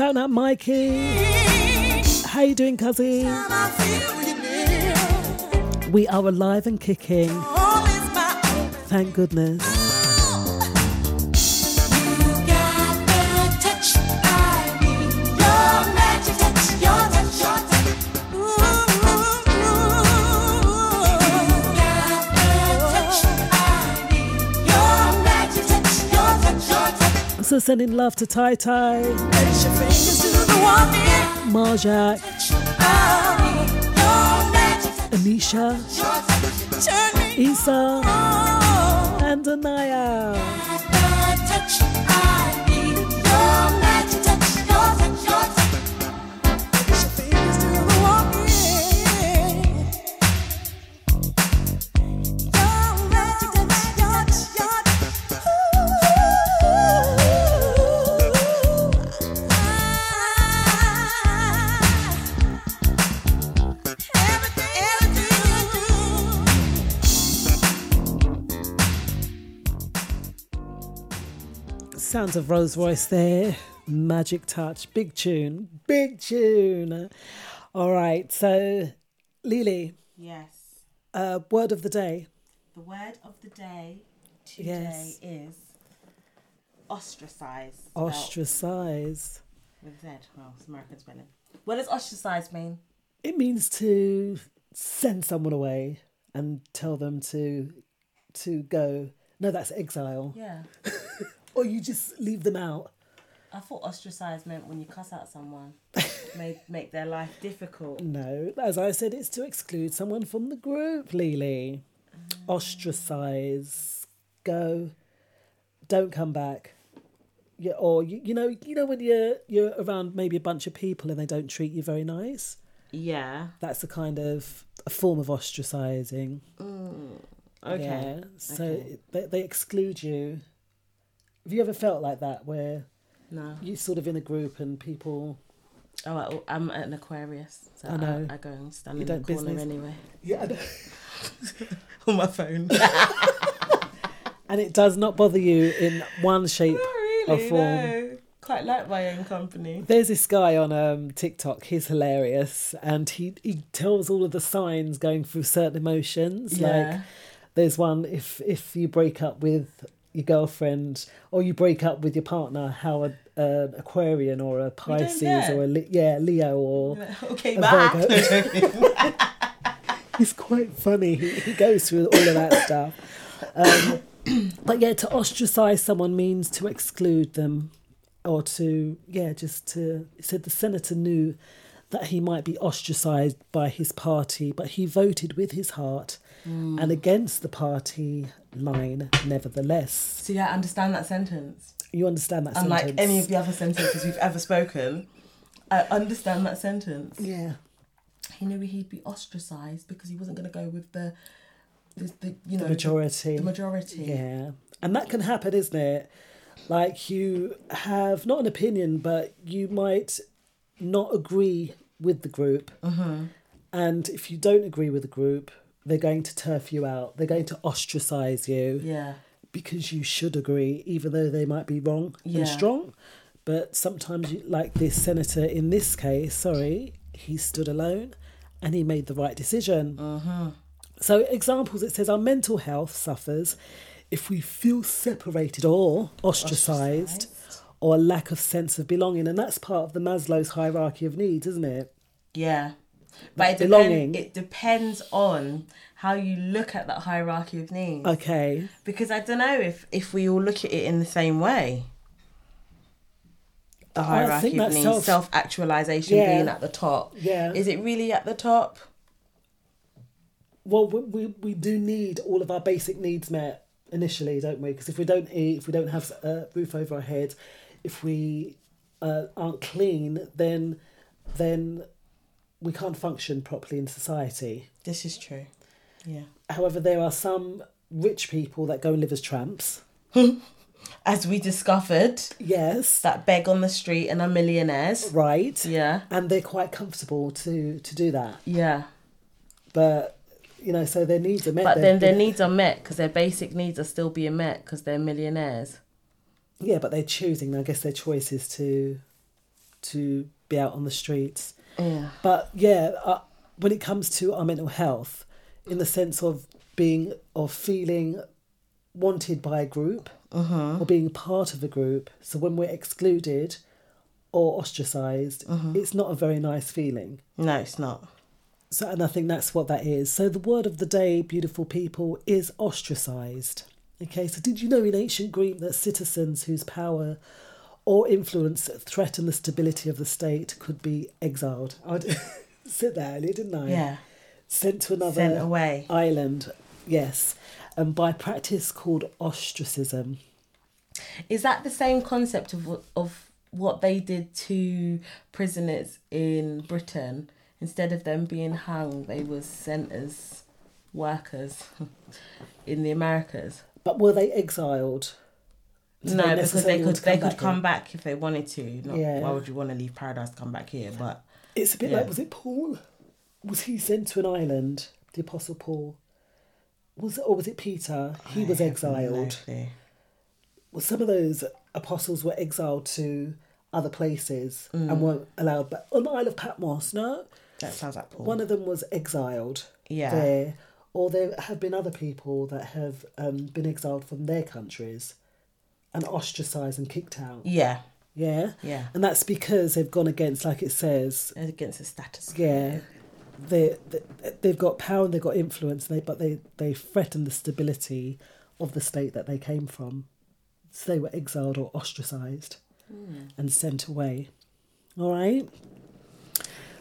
Shouting out Mikey. How you doing, Cuzzy? We are alive and kicking. Thank goodness. Also sending love to Tai Tai, Marjak, Anisha, Isa, and Anaya. Sounds of Rose Royce there. Magic touch. Big tune. Big tune. All right. So, Lily, Yes. uh, word of the day. The word of the day today Yes. is ostracize. Ostracize. With Z. Well, it's American spelling. What does ostracize mean? It means to send someone away and tell them to to go. No, that's exile. Yeah. [laughs] Or you just leave them out. I thought ostracize meant when you cuss out someone, [laughs] make make their life difficult. No, as I said, it's to exclude someone from the group, Lily. Mm. Ostracize. Go. Don't come back. Yeah, or you, you know, you know when you're you're around maybe a bunch of people and they don't treat you very nice. Yeah. That's a kind of a form of ostracizing. Mm. Okay. Yeah. So Okay. they, they exclude you. Have you ever felt like that where No. you're sort of in a group and people Oh, I- I'm an Aquarius, so I know. I, I go and stand You in the corner business. anyway Yeah, [laughs] on my phone. [laughs] [laughs] and it does not bother you in one shape or form. Quite like my own company. There's this guy on um, TikTok. He's hilarious, and he he tells all of the signs going through certain emotions. Like there's one if if you break up with your girlfriend or you break up with your partner, how a, an Aquarian or a Pisces or a Le- yeah Leo or [laughs] Okay, a. Virgo. [laughs] He's quite funny. He, he goes through all of that stuff. Um, [coughs] but yeah, to ostracize someone means to exclude them or to, yeah, just to. Said the senator knew that he might be ostracized by his party, but he voted with his heart mm. and against the party line, nevertheless. See, I understand that sentence. You understand that sentence. Unlike sentence? any of the other sentences we've ever spoken, I understand that sentence. Yeah. He knew he'd be ostracized because he wasn't going to go with the, the, the you know, the majority. The, majority. Yeah. And that can happen, isn't it? Like you have not an opinion, but you might not agree with the group. Mm-hmm. And if you don't agree with the group, they're going to turf you out. They're going to ostracize you Yeah. because you should agree, even though they might be wrong Yeah. and strong. But sometimes, you, like this senator in this case, sorry, he stood alone and he made the right decision. Mm-hmm. So, examples it says our mental health suffers if we feel separated or ostracized, or a lack of sense of belonging. And that's part of the Maslow's hierarchy of needs, isn't it? Yeah. But it, belonging. depend, it depends on how you look at that hierarchy of needs. Okay. Because I don't know if, if we all look at it in the same way. The hierarchy of needs, self- actualization Yeah. being at the top. Yeah. Is it really at the top? Well, we, we, we do need all of our basic needs met initially, don't we? Because if we don't eat, if we don't have a roof over our head, if we uh, aren't clean, then then we can't function properly in society. This is true. Yeah. However, there are some rich people that go and live as tramps. [laughs] As we discovered, Yes. that beg on the street and are millionaires. Right. Yeah. And they're quite comfortable to to do that. Yeah. But you know, so their needs are met. But then their needs are met because their basic needs are still being met because they're millionaires. Yeah, but they're choosing. I guess their choice is to to be out on the streets. Yeah. But yeah, uh, when it comes to our mental health, in the sense of being or feeling wanted by a group or being part of a group, so when we're excluded or ostracized, it's not a very nice feeling. No, it's not. So, and I think that's what that is. So, the word of the day, beautiful people, is ostracized. Okay, so did you know in ancient Greek that citizens whose power or influence threatened the stability of the state could be exiled? I said that earlier, didn't I? Yeah. Sent to another Sent away. island, yes, and by practice called ostracism. Is that the same concept of of what they did to prisoners in Britain? Instead of them being hung, they were sent as workers [laughs] in the Americas. But were they exiled? Did no, because they could they come could back come here? back if they wanted to. Not, Yeah. Why would you want to leave paradise to come back here? But It's a bit Yeah. like was it Paul? Was he sent to an island? The Apostle Paul. Was it, or was it Peter? He was I have exiled. Well, some of those apostles were exiled to other places Mm. and weren't allowed back on the Isle of Patmos. No, That sounds like Paul. one of them was exiled. Yeah. There, or there have been other people that have um, been exiled from their countries and ostracized and kicked out. yeah, Yeah. Yeah. And that's because they've gone against, like it says, against the status. quo. yeah, they, they they've got power and they've got influence, they but they they threaten the stability of the state that they came from. So they were exiled or ostracized and sent away. All right.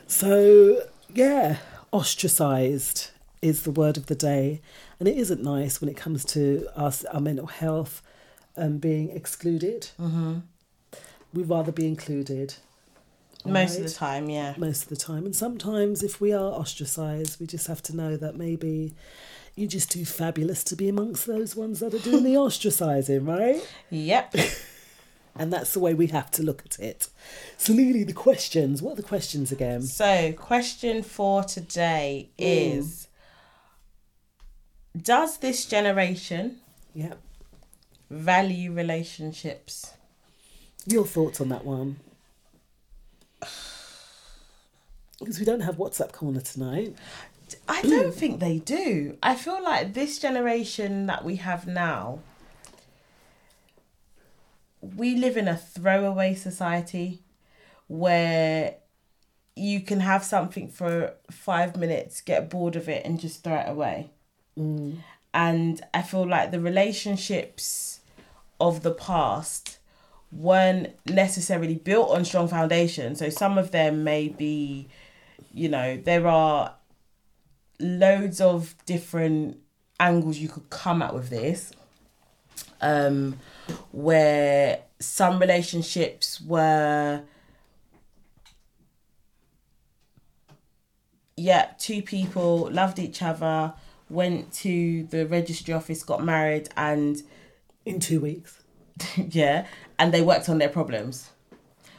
So yeah, ostracized is the word of the day, and it isn't nice when it comes to us our mental health and being excluded. Mm-hmm. We'd rather be included Most of the time, yeah. most of the time. And sometimes, if we are ostracized, we just have to know that maybe you're just too fabulous to be amongst those ones that are doing the [laughs] ostracizing, right? Yep. [laughs] And that's the way we have to look at it. So, Lily, the questions. What are the questions again? So, question for today is Does this generation Yeah. value relationships? Your thoughts on that one? [sighs] Because we don't have WhatsApp corner tonight. I don't think they do. I feel like this generation that we have now, we live in a throwaway society where you can have something for five minutes, get bored of it, and just throw it away. And I feel like the relationships of the past weren't necessarily built on strong foundations. So some of them may be, you know, there are loads of different angles you could come at with this. Um, where some relationships were yeah, two people loved each other, went to the registry office, got married, and In two weeks. [laughs] yeah, and they worked on their problems.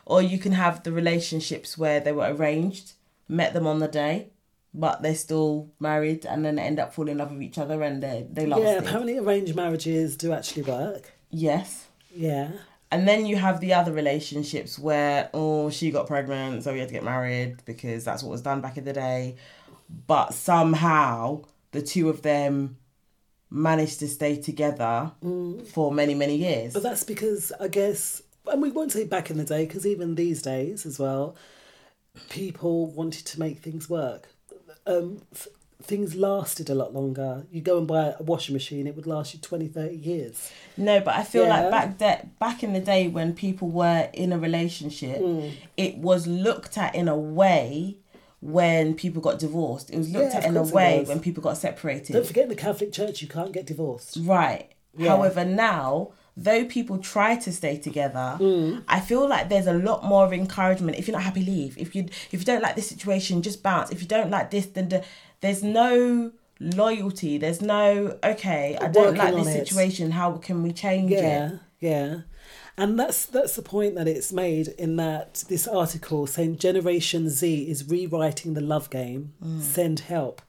Or you can have the relationships where they were arranged, met them on the day, but they're still married, and then they end up falling in love with each other, and they they love. yeah, apparently arranged marriages do actually work. Yes. Yeah. And then you have the other relationships where, oh, she got pregnant, so we had to get married because that's what was done back in the day. But somehow the two of them managed to stay together for many, many years. But that's because I guess, and we won't say back in the day, because even these days as well, people wanted to make things work. Um, f- things lasted a lot longer. You go and buy a washing machine, it would last you 20, 30 years. No, but I feel Yeah. like back that back in the day when people were in a relationship, Mm. it was looked at in a way when people got divorced. It was looked Yeah, at in a way when people got separated. Don't forget in the Catholic Church, you can't get divorced. Right. Yeah. However, now though people try to stay together, Mm. I feel like there's a lot more encouragement. If you're not happy, leave. If you if you don't like this situation, just bounce. If you don't like this, then the, there's no loyalty. There's no okay. I don't Working like this it. situation. How can we change Yeah, it? yeah. And that's that's the point that it's made in that this article saying Generation Z is rewriting the love game. Mm. Send help.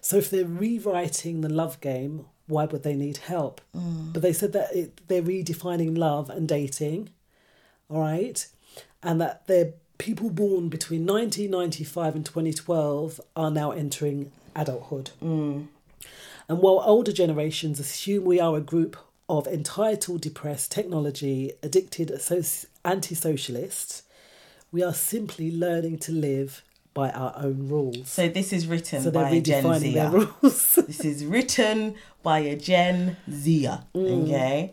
So if they're rewriting the love game, why would they need help? Mm. But they said that it, they're redefining love and dating, all right, and that they're people born between 1995 and 2012 are now entering adulthood. Mm. And while older generations assume we are a group of entitled, depressed, technology addicted anti socialists, we are simply learning to live by our own rules. So this is written So by a Gen Zer. [laughs] this is written by a Gen Zer. Mm. Okay.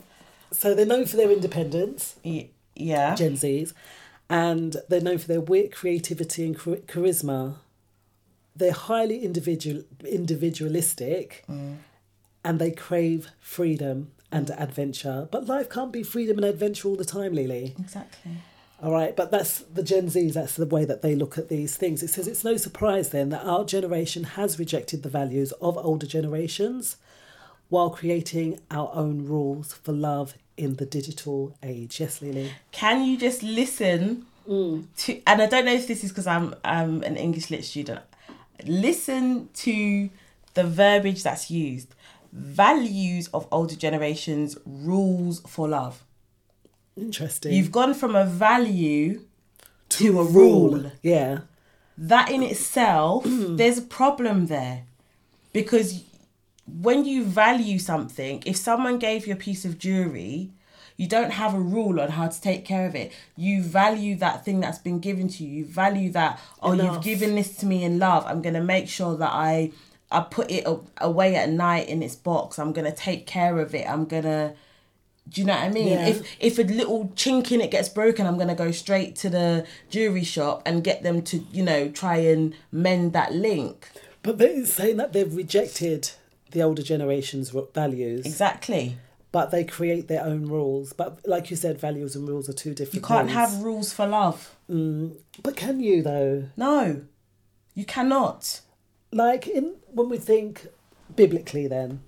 So they're known for their independence. Yeah. Gen Zs. And they're known for their wit, creativity, and char- charisma. They're highly individual, individualistic and they crave freedom and adventure. But life can't be freedom and adventure all the time, Lily. Exactly. All right, but that's the Gen Zs, that's the way that they look at these things. It says it's no surprise then that our generation has rejected the values of older generations while creating our own rules for love in the digital age. Yes, Lily. Can you just listen mm. to? And I don't know if this is because I'm I'm an English lit student. Listen to the verbiage that's used. Values of older generations, rules for love. Interesting. You've gone from a value to, a rule. Yeah. That in itself, mm. there's a problem there. Because when you value something, if someone gave you a piece of jewelry, you don't have a rule on how to take care of it. You value that thing that's been given to you. You value that, oh, you've given this to me in love. I'm going to make sure that I I put it away at night in its box. I'm going to take care of it. I'm going to do you know what I mean? Yeah. If if a little chink in it gets broken, I'm gonna go straight to the jewelry shop and get them to, you know, try and mend that link. But they're saying that they've rejected the older generation's values. Exactly. But they create their own rules. But like you said, values and rules are two different You can't have rules for love. Mm, but can you though? No, you cannot. Like in when we think biblically, then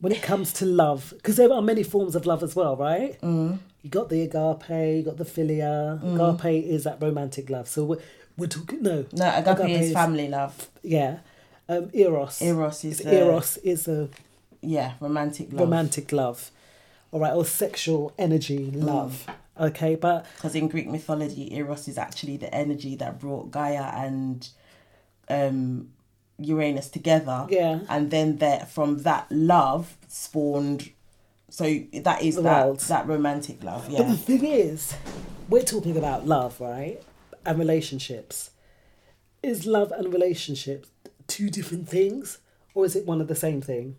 when it comes to love, because there are many forms of love as well, right? Mm. You got the agape, you got the philia. Mm. Agape is that romantic love. So we're, we're talking no. No, agape, is family love. Yeah. Um, eros. Eros is the- eros is a Yeah, romantic love. romantic love. All right, or sexual energy love. Okay, but Because in Greek mythology, Eros is actually the energy that brought Gaia and um, Uranus together. Yeah. And then that from that love spawned. So that is The that world. that romantic love. yeah. But the thing is, we're talking about love, right? And relationships. Is love and relationships two different things, or is it one of the same thing?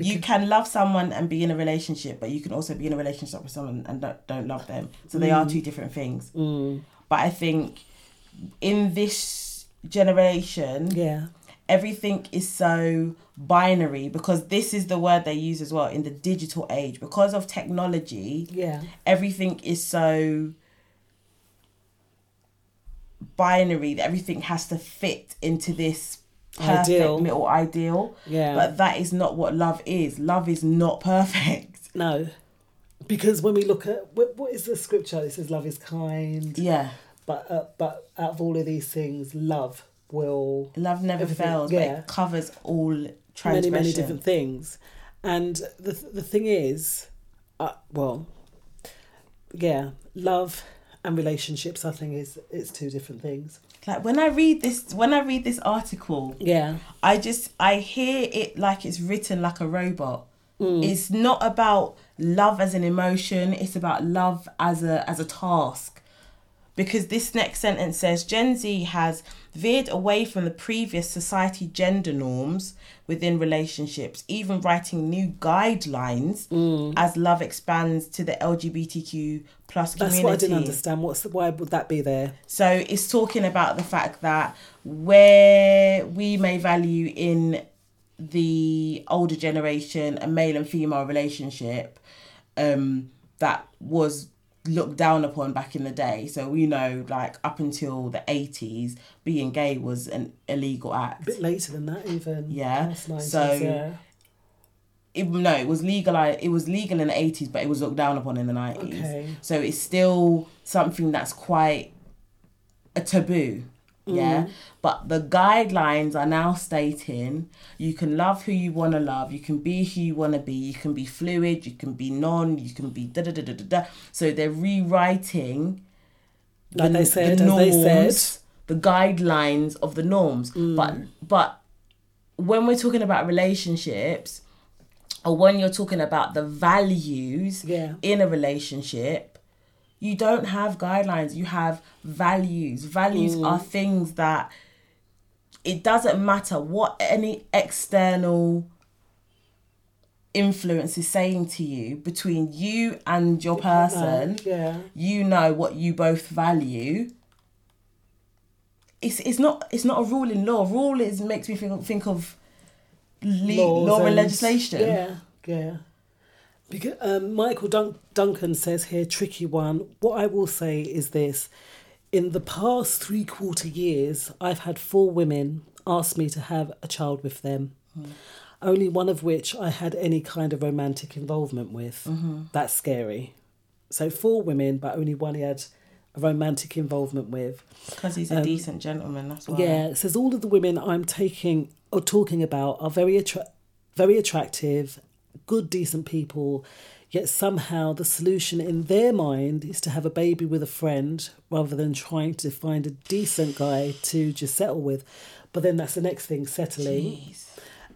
you can love someone and be in a relationship, but you can also be in a relationship with someone and don't, don't love them. So they are Mm. two different things. Mm. But I think in this generation, yeah, everything is so binary because this is the word they use as well in the digital age because of technology. Yeah. everything is so binary that everything has to fit into this perfect Ideal. little ideal. Yeah. But that is not what love is. Love is not [laughs] perfect. No, because when we look at what, what is the scripture? It says love is kind. Yeah. But uh, but out of all of these things, love will Love never fails, but it covers all many many different things and the the thing is uh, well yeah love and relationships i think is it's two different things like when I read this when I read this article, yeah, I just I hear it like it's written like a robot. Mm. It's not about love as an emotion, it's about love as a as a task. Because this next sentence says Gen Z has veered away from the previous society gender norms within relationships, even writing new guidelines Mm. as love expands to the LGBTQ plus That's community. what I didn't understand. What's the, why would that be there? So it's talking about the fact that where we may value in the older generation a male and female relationship um, that was looked down upon back in the day. So we know, like up until the eighties, being gay was an illegal act. A bit later than that, even. Yeah. 90s, So yeah. it, no, it was legal. It was legal in the eighties, but it was looked down upon in the nineties. Okay. So it's still something that's quite a taboo. Yeah, Mm. but the guidelines are now stating you can love who you want to love, you can be who you want to be, you can be fluid, you can be non, you can be da da da da da. So they're rewriting Like they said, as they said. the guidelines of the norms. Mm. But but when we're talking about relationships, or when you're talking about the values Yeah. in a relationship, you don't have guidelines. You have values. Values Mm. are things that it doesn't matter what any external influence is saying to you between you and your person yeah. you know what you both value it's it's not it's not a rule in law rule is makes me think, think of le- law and and- legislation Yeah, yeah. Because um, Michael Dun- Duncan says here, tricky one. What I will say is this: in the past three quarter years, I've had four women ask me to have a child with them. Only one of which I had any kind of romantic involvement with. Mhm. That's scary. So four women, but only one he had a romantic involvement with. because he's a Um, decent gentleman that's why Yeah, it says all of the women I'm taking or talking about are very attra- very attractive, good, decent people. Yet somehow the solution in their mind is to have a baby with a friend rather than trying to find a decent guy to just settle with. But then that's the next thing, settling.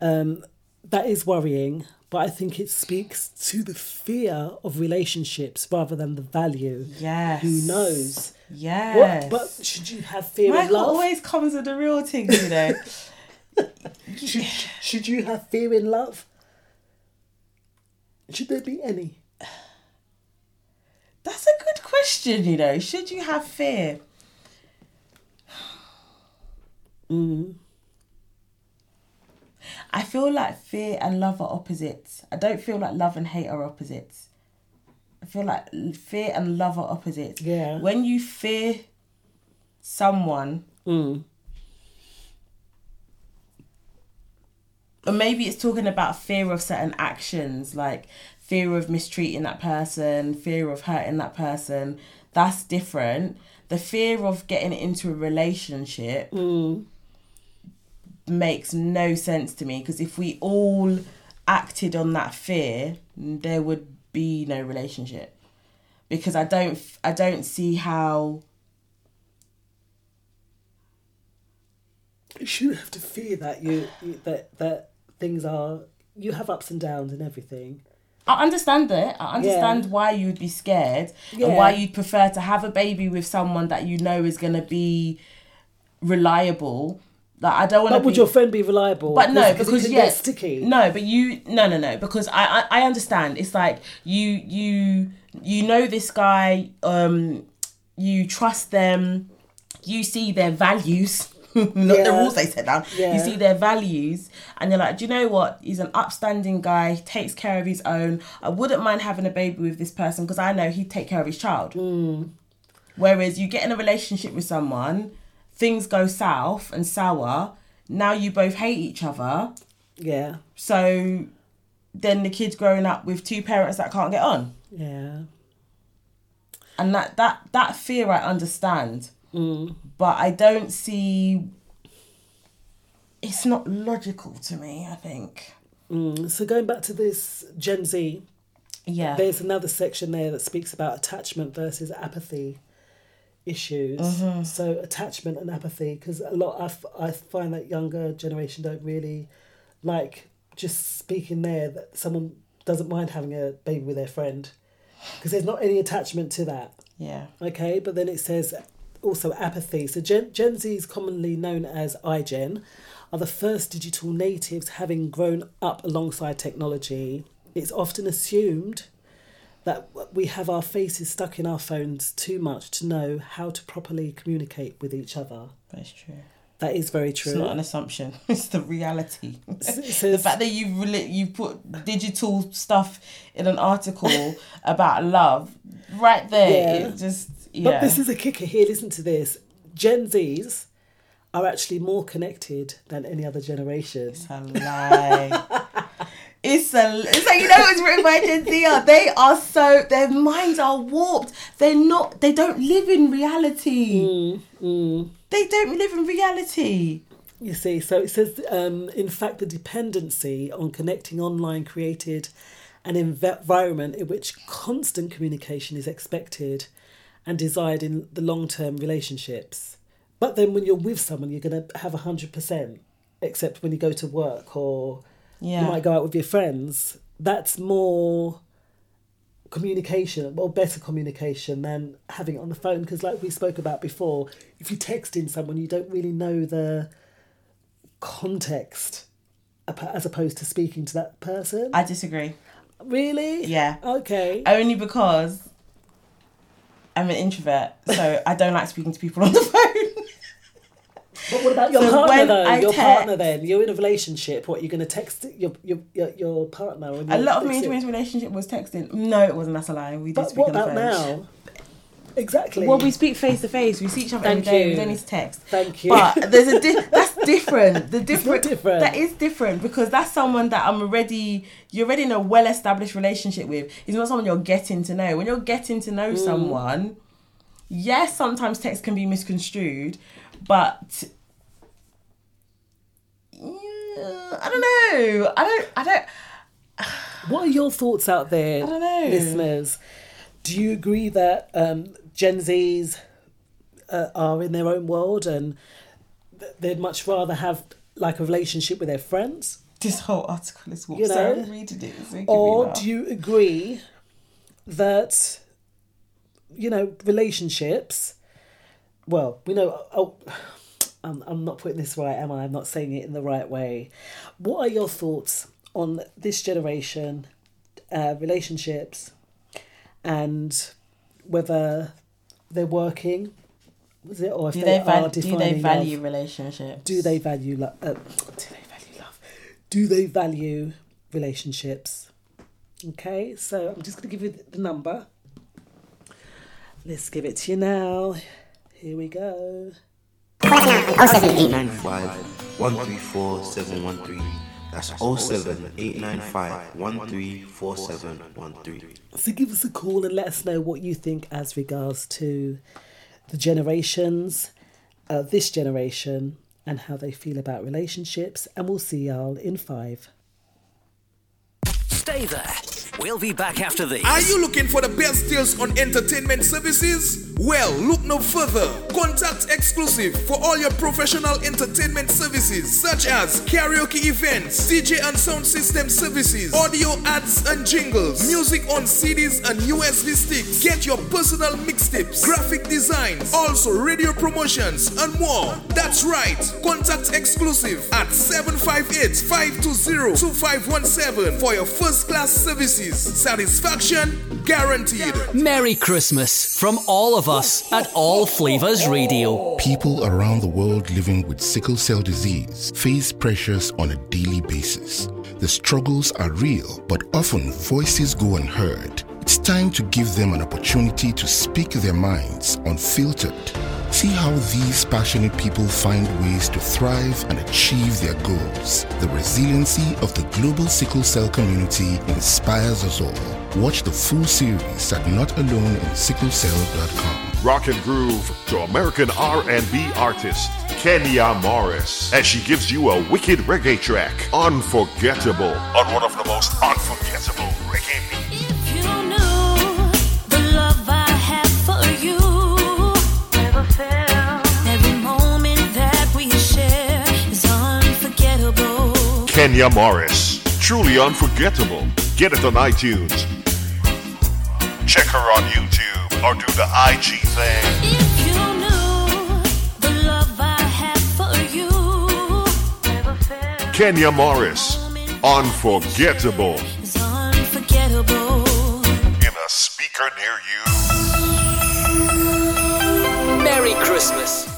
Um, that is worrying, but I think it speaks to the fear of relationships rather than the value. Yes. Who knows? Yes. What, but should you have fear of love? always comes with the real things you know [laughs] should, should you have fear in love? Should there be any? [sighs] That's a good question, you know. Should you have fear? [sighs] Mm. I feel like fear and love are opposites. I don't feel like love and hate are opposites. I feel like fear and love are opposites. Yeah. When you fear someone, Mm. Or maybe it's talking about fear of certain actions, like fear of mistreating that person, fear of hurting that person. That's different. The fear of getting into a relationship mm. makes no sense to me because if we all acted on that fear, there would be no relationship. Because I don't, I don't see how. You shouldn't have to fear that you, you that that things are you have ups and downs and everything. I understand it. I understand Yeah. why you would be scared Yeah. and why you'd prefer to have a baby with someone that you know is going to be reliable. Like I don't want to. But would your friend be reliable? But no, because can yes, sticky. no, but you no no no because I, I I understand. It's like you you you know this guy. Um, you trust them. You see their values. Not the rules they set down. Yeah. You see their values, and you're like, do you know what? He's an upstanding guy. Takes care of his own. I wouldn't mind having a baby with this person because I know he'd take care of his child. Whereas you get in a relationship with someone, things go south and sour. Now you both hate each other. Yeah, So then the kid's growing up with two parents that can't get on. yeah. And that that that fear I understand. Mm. But I don't see it's not logical to me, I think. Mm. So going back to this Gen Z, Yeah. there's another section there that speaks about attachment versus apathy issues. Mhm. So attachment and apathy, because a lot I, f- I find that younger generation don't really like just speaking there that someone doesn't mind having a baby with their friend. because there's not any attachment to that. Yeah. Okay, but then it says also apathy. So Gen, Gen Z is commonly known as iGen, are the first digital natives having grown up alongside technology. It's often assumed that we have our faces stuck in our phones too much to know how to properly communicate with each other. That's true. That is very true. It's not an assumption. [laughs] It's the reality. [laughs] The fact that you really you put digital stuff in an article about love, right there, Yeah. it just yeah. But this is a kicker here. Listen to this. Gen Zs are actually more connected than any other generation. It's a lie. [laughs] It's a. It's like you know it's written by Gen Z. are. They are so their minds are warped. They're not. They don't live in reality. They don't live in reality. You see, so it says, um, in fact, the dependency on connecting online created an env- environment in which constant communication is expected and desired in the long term relationships. But then when you're with someone, you're going to have 100%, except when you go to work or Yeah. you might go out with your friends. That's more communication or better communication than having it on the phone because like we spoke about before if you're texting someone you don't really know the context as opposed to speaking to that person I disagree. really Yeah. okay Only because I'm an introvert, so I don't like speaking to people on the [laughs] phone. but what about your So partner when though I your text- partner then you're in a relationship what you're going to text your your your, your partner and A lot of texting? me relationship was texting. No, it wasn't. That's a lie. We did but speak what on the about phone. now exactly Well, we speak face to face. We see each other Thank every day. you. We don't need to text. Thank you. But there's a di- [laughs] that's different. The different, different. That is different because that's someone that I'm already. You're already in a well established relationship with. It's not someone you're getting to know. When you're getting to know Mm. someone, yes, sometimes text can be misconstrued, but. Yeah, I don't know. I don't. I don't. [sighs] What are your thoughts out there, I don't know. listeners? Do you agree that um, Gen Zs uh, are in their own world and th- they'd much rather have like a relationship with their friends? This whole article is what You know? reading it. Me Or do you agree that, you know, relationships, well, we know, oh, I'm, I'm not putting this right, am I? I'm not saying it in the right way. What are your thoughts on this generation, uh, relationships, and whether they're working? Was it or if do they, they, val- are do they defining value love? relationships? Do they value love? Uh, do they value love? Do they value relationships? Okay, so I'm just going to give you the number. Let's give it to you now. Here we go. 895 134 713. That's 07895 134713. So give us a call and let us know what you think as regards to the generations, uh, this generation, and how they feel about relationships. And we'll see y'all in five. Stay there. We'll be back after this. Are you looking for the best deals on entertainment services? Well, look no further. Contact Exclusive for all your professional entertainment services such as karaoke events, DJ and sound system services, audio ads and jingles, music on CDs and USB sticks. Get your personal mixtapes, graphic designs, also radio promotions and more. That's right. Contact Exclusive at 758-520-2517 for your first class services. Satisfaction guaranteed. Merry Christmas from all of us at All Flavors Radio. People around the world living with sickle cell disease face pressures on a daily basis. The struggles are real, but often voices go unheard. It's time to give them an opportunity to speak their minds unfiltered. See how these passionate people find ways to thrive and achieve their goals. The resiliency of the global sickle cell community inspires us all. Watch the full series at notaloneinsicklecell.com. Rock and groove to American R&B artist Kenya Morris as she gives you a wicked reggae track, Unforgettable, on one of the most unforgettable reggae beats. Kenya Morris. Truly unforgettable. Get it on iTunes. Check her on YouTube or do the IG thing. Kenya Morris, Unforgettable. In a speaker near you. Merry Christmas.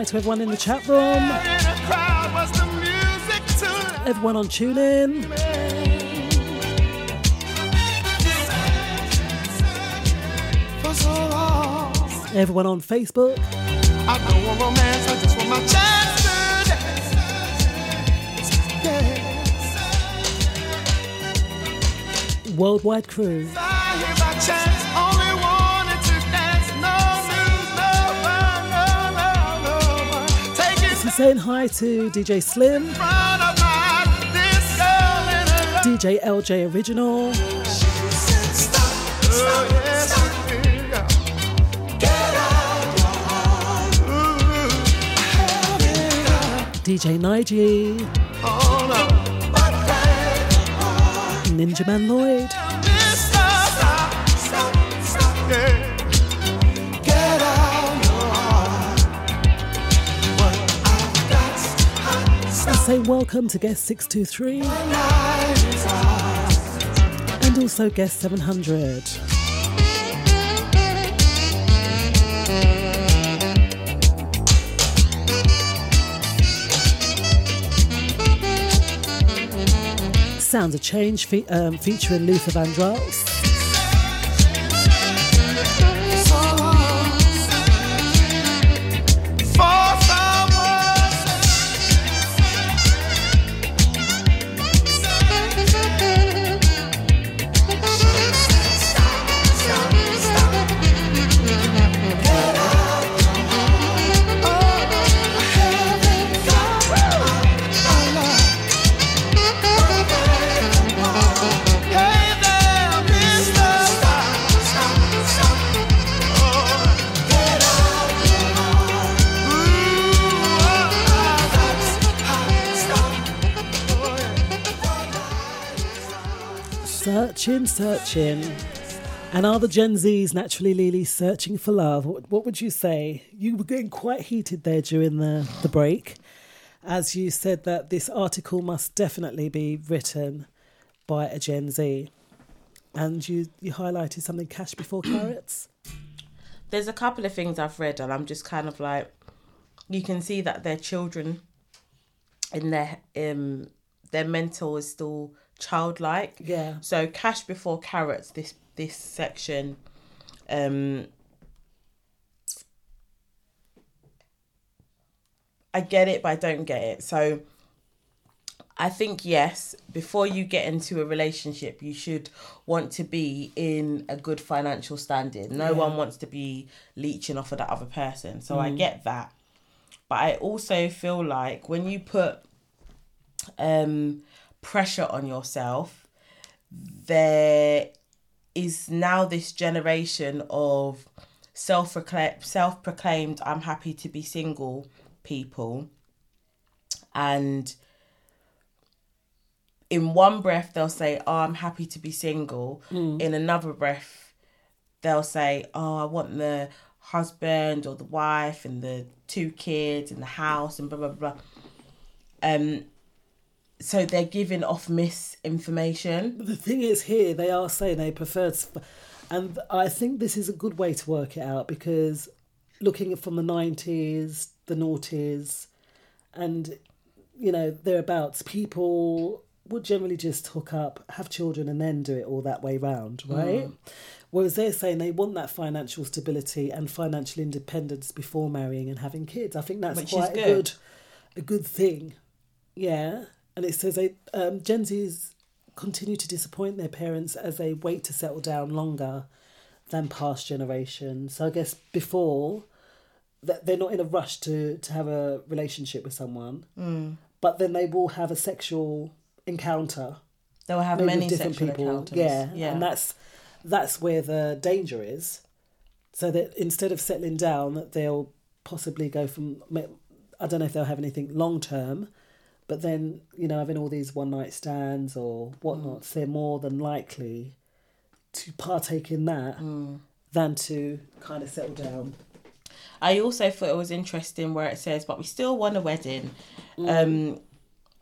night to everyone in the chat room, everyone on TuneIn. Everyone on Facebook. Worldwide crew. saying hi to DJ Slim, DJ LJ Original. DJ Nigel, Ninja Man Lloyd. say welcome to guest 623 and also guest 700. Sounds a Change fe- um, featuring Luther Vandross. The Gen Zs naturally, Lily, searching for love? What, what would you say? You were getting quite heated there during the, the break, as you said that this article must definitely be written by a Gen Z. And you, you highlighted something cash before carats. There's a couple of things I've read, and I'm just kind of like, you can see that their children, in their um, their mental is still childlike. Yeah. So cash before carats. This this section, um, I get it, but I don't get it. So I think yes, before you get into a relationship, you should want to be in a good financial standing. No Yeah. one wants to be leeching off of that other person. So I Mm. get that. But I also feel like when you put um pressure on yourself, there is now this generation of self self proclaimed I'm happy to be single people. And in one breath they'll say oh I'm happy to be single. Mm. in another breath they'll say oh I want the husband or the wife and the two kids and the house and blah blah blah. Um so they're giving off misinformation The thing is, here they are saying they prefer, to, and I think this is a good way to work it out because looking at from the nineties, the noughties, and you know thereabouts, people would generally just hook up, have children, and then do it all that way round, right? Mm. Whereas they're saying they want that financial stability and financial independence before marrying and having kids. I think that's Which quite a good. good, a good thing. Yeah, and it says they um, Gen Zs continue to disappoint their parents as they wait to settle down longer than past generations. So I guess before that they're not in a rush to to have a relationship with someone, Mm. but then they will have a sexual encounter. They'll have many different sexual people. encounters. Yeah, Yeah. and that's that's where the danger is. So that instead of settling down, that they'll possibly go from. I don't know if they'll have anything long term, but then you know having all these one night stands or whatnot, Mm. they're more than likely to partake in that Mm. than to kind of settle down. I also thought it was interesting where it says, but we still want a wedding. Um,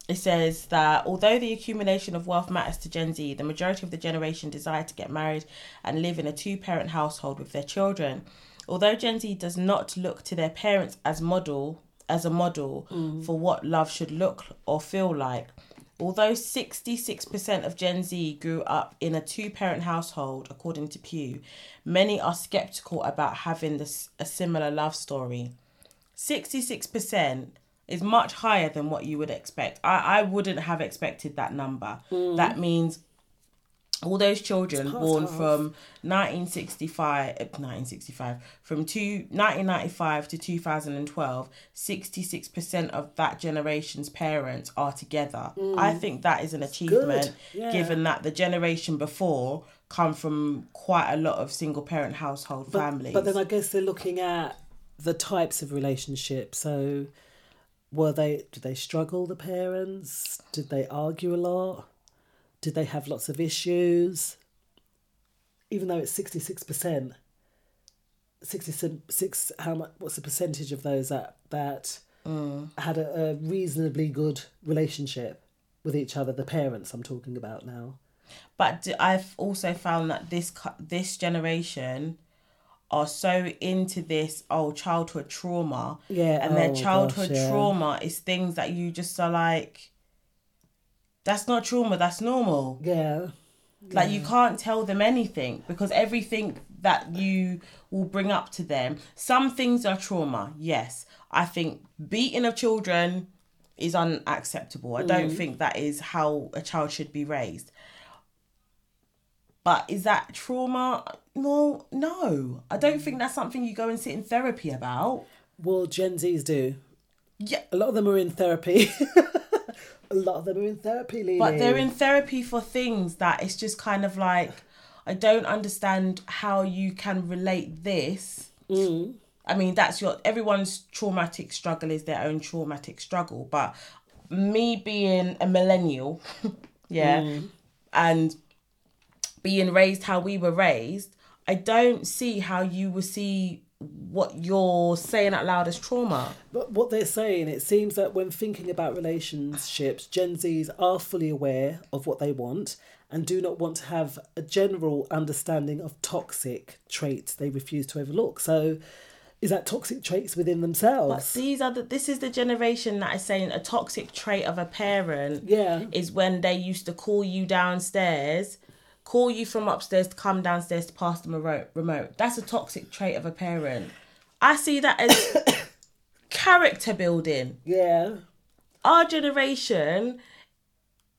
it says that although the accumulation of wealth matters to Gen Z, the majority of the generation desire to get married and live in a two parent household with their children. Although Gen Z does not look to their parents as model as a model Mm. for what love should look or feel like. Although 66% of Gen Z grew up in a two parent household, according to Pew, many are skeptical about having this, a similar love story. 66% is much higher than what you would expect. I, I wouldn't have expected that number. Mm. That means all those children born half. from 1965 uh, 1965 from two, 1995 to 2012 66% of that generation's parents are together Mm. i think that is an achievement yeah. given that the generation before come from quite a lot of single parent household But, families but then I guess they're looking at the types of relationships. So, were they? Did they struggle? The parents? Did they argue a lot? Did they have lots of issues? Even though it's sixty six percent, sixty six. How much? What's the percentage of those that that Mm. had a, a reasonably good relationship with each other? The parents I'm talking about now. But I've also found that this this generation are so into this oh childhood trauma. Yeah, And their oh gosh, childhood yeah. trauma is things that you just are like that's not trauma, that's normal. Yeah. Like you can't tell them anything because everything that you will bring up to them, some things are trauma. Yes. I think beating of children is unacceptable. I don't Mm. think that is how a child should be raised. But is that trauma? No, no. I don't think that's something you go and sit in therapy about. Well, Gen Zs do. Yeah. A lot of them are in therapy. [laughs] a lot of them are in therapy, Lily. But they're in therapy for things that it's just kind of like, I don't understand how you can relate this. Mm. I mean, that's your everyone's traumatic struggle is their own traumatic struggle. But me being a millennial, [laughs] yeah, Mm. and being raised how we were raised, I don't see how you will see what you're saying out loud as trauma. But what they're saying, it seems that when thinking about relationships, Gen Zs are fully aware of what they want and do not want to have a general understanding of toxic traits they refuse to overlook. So, is that toxic traits within But themselves? these are the this is the generation that is saying a toxic trait of a parent Yeah. is when they used to call you downstairs, call you from upstairs to come downstairs to pass the remote remote. That's a toxic trait of a parent. I see that as [coughs] character building. Yeah. Our generation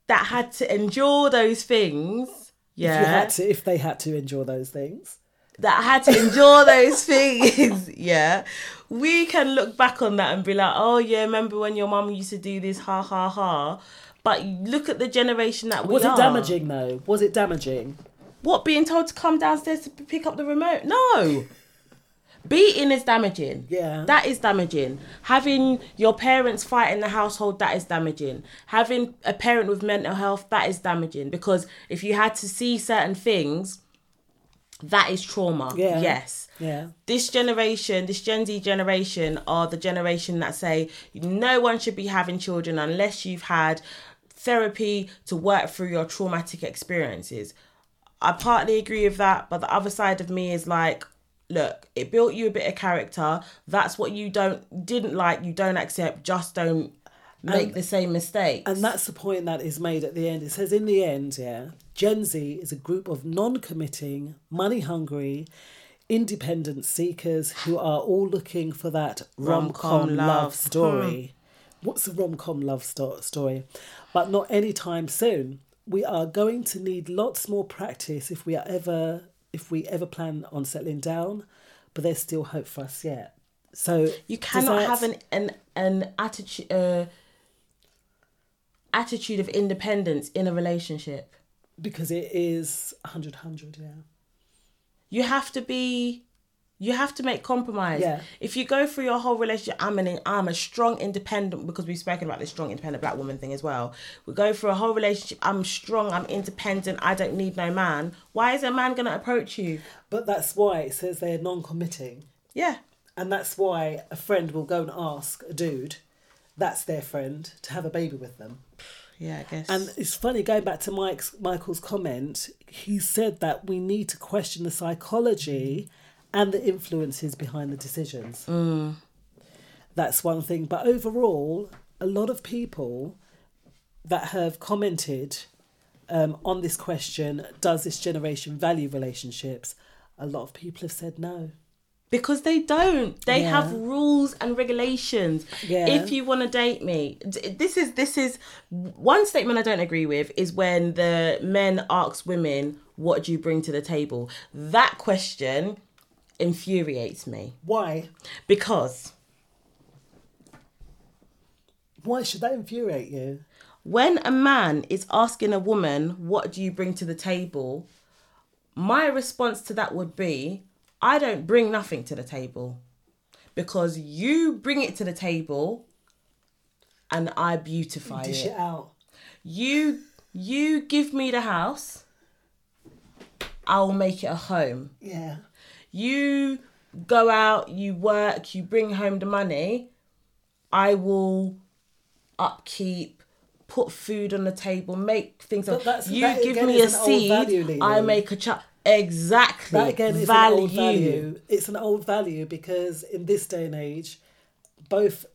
that had to endure those things. Yeah. If you had to, if they had to endure those things. that had to endure those things, [laughs] yeah, we can look back on that and be like, oh yeah, remember when your mum used to do this, ha ha ha. But look at the generation that we Was are. it damaging though? Was it damaging? What being told to come downstairs to pick up the remote? No. Beating is damaging. Yeah. That is damaging. Having your parents fight in the household, that is damaging. Having a parent with mental health, that is damaging. Because if you had to see certain things, that is trauma. Yeah. Yes. Yeah. This generation, this Gen Z generation, are the generation that say no one should be having children unless you've had therapy to work through your traumatic experiences. I partly agree with that, but the other side of me is like, look, it built you a bit of character. That's what you don't didn't like, you don't accept, just don't make And- the same mistake. And that's the point that is made at the end. It says, in the end, yeah, Gen Z is a group of non committing, money hungry, independent seekers who are all looking for that rom com Rom-com love love. story. Hmm. What's a rom com love sto- story? But not anytime soon. We are going to need lots more practice if we are ever if we ever plan on settling down, but there's still hope for us yet. So you cannot that- have an an an attitude uh, attitude of independence in a relationship. because it is 100 100 yeah You have to be you have to make compromise. Yeah. If you go through your whole relationship, I'm an I'm a strong independent because we've spoken about this strong independent black woman thing as well. We go through a whole relationship. I'm strong. I'm independent. I don't need no man. Why is a man gonna approach you? But that's why it says they're non committing. Yeah. And that's why a friend will go and ask a dude, that's their friend, to have a baby with them. Yeah, I guess. And it's funny, going back to Mike's Michael's comment, he said that we need to question the psychology and the influences behind the decisions. Mm. That's one thing. But overall, a lot of people that have commented um, on this question, does this generation value relationships? A lot of people have said no. because they don't they Yeah. have rules and regulations Yeah. if you want to date me this is this is one statement i don't agree with is when the men ask women what do you bring to the table that question infuriates me Why? because Why should that infuriate you? when a man is asking a woman what do you bring to the table my response to that would be i don't bring nothing to the table because you bring it to the table and i beautify Dish it it out. you you give me the house i'll make it a home Yeah. You go out, you work, you bring home the money, I will upkeep, put food on the table, make things. That's- you that give again me a is an old seed, value, I make a child. Exactly. That again is value. an old value. It's an old value because in this day and age, both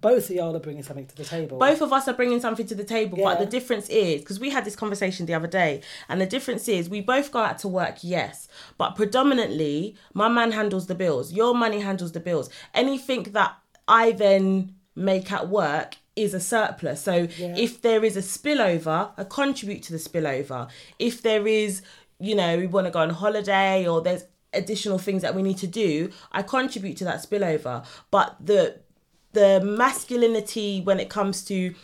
both of y'all are bringing something to the table. Both of us are bringing something to the table, but the difference is because we had this conversation the other day, and the difference is we both go out to work, yes, but predominantly my man handles the bills, your money handles the bills. Anything that I then make at work is a surplus. So Yeah. if there is a spillover, I contribute to the spillover. If there is, you know, we want to go on holiday or there's additional things that we need to do, I contribute to that spillover. But the the masculinity when it comes to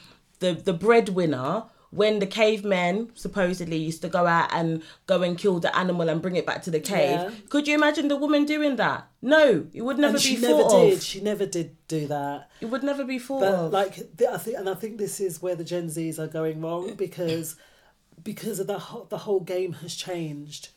the the breadwinner when the cavemen supposedly used to go out and go and kill the animal and bring it back to the cave Yeah. could you imagine the woman doing that no it would never and be she never thought did. of She never did do that. it would never be thought But of like, I think, and I think this is where the Gen Zs are going wrong [coughs] because because of the the whole game has changed,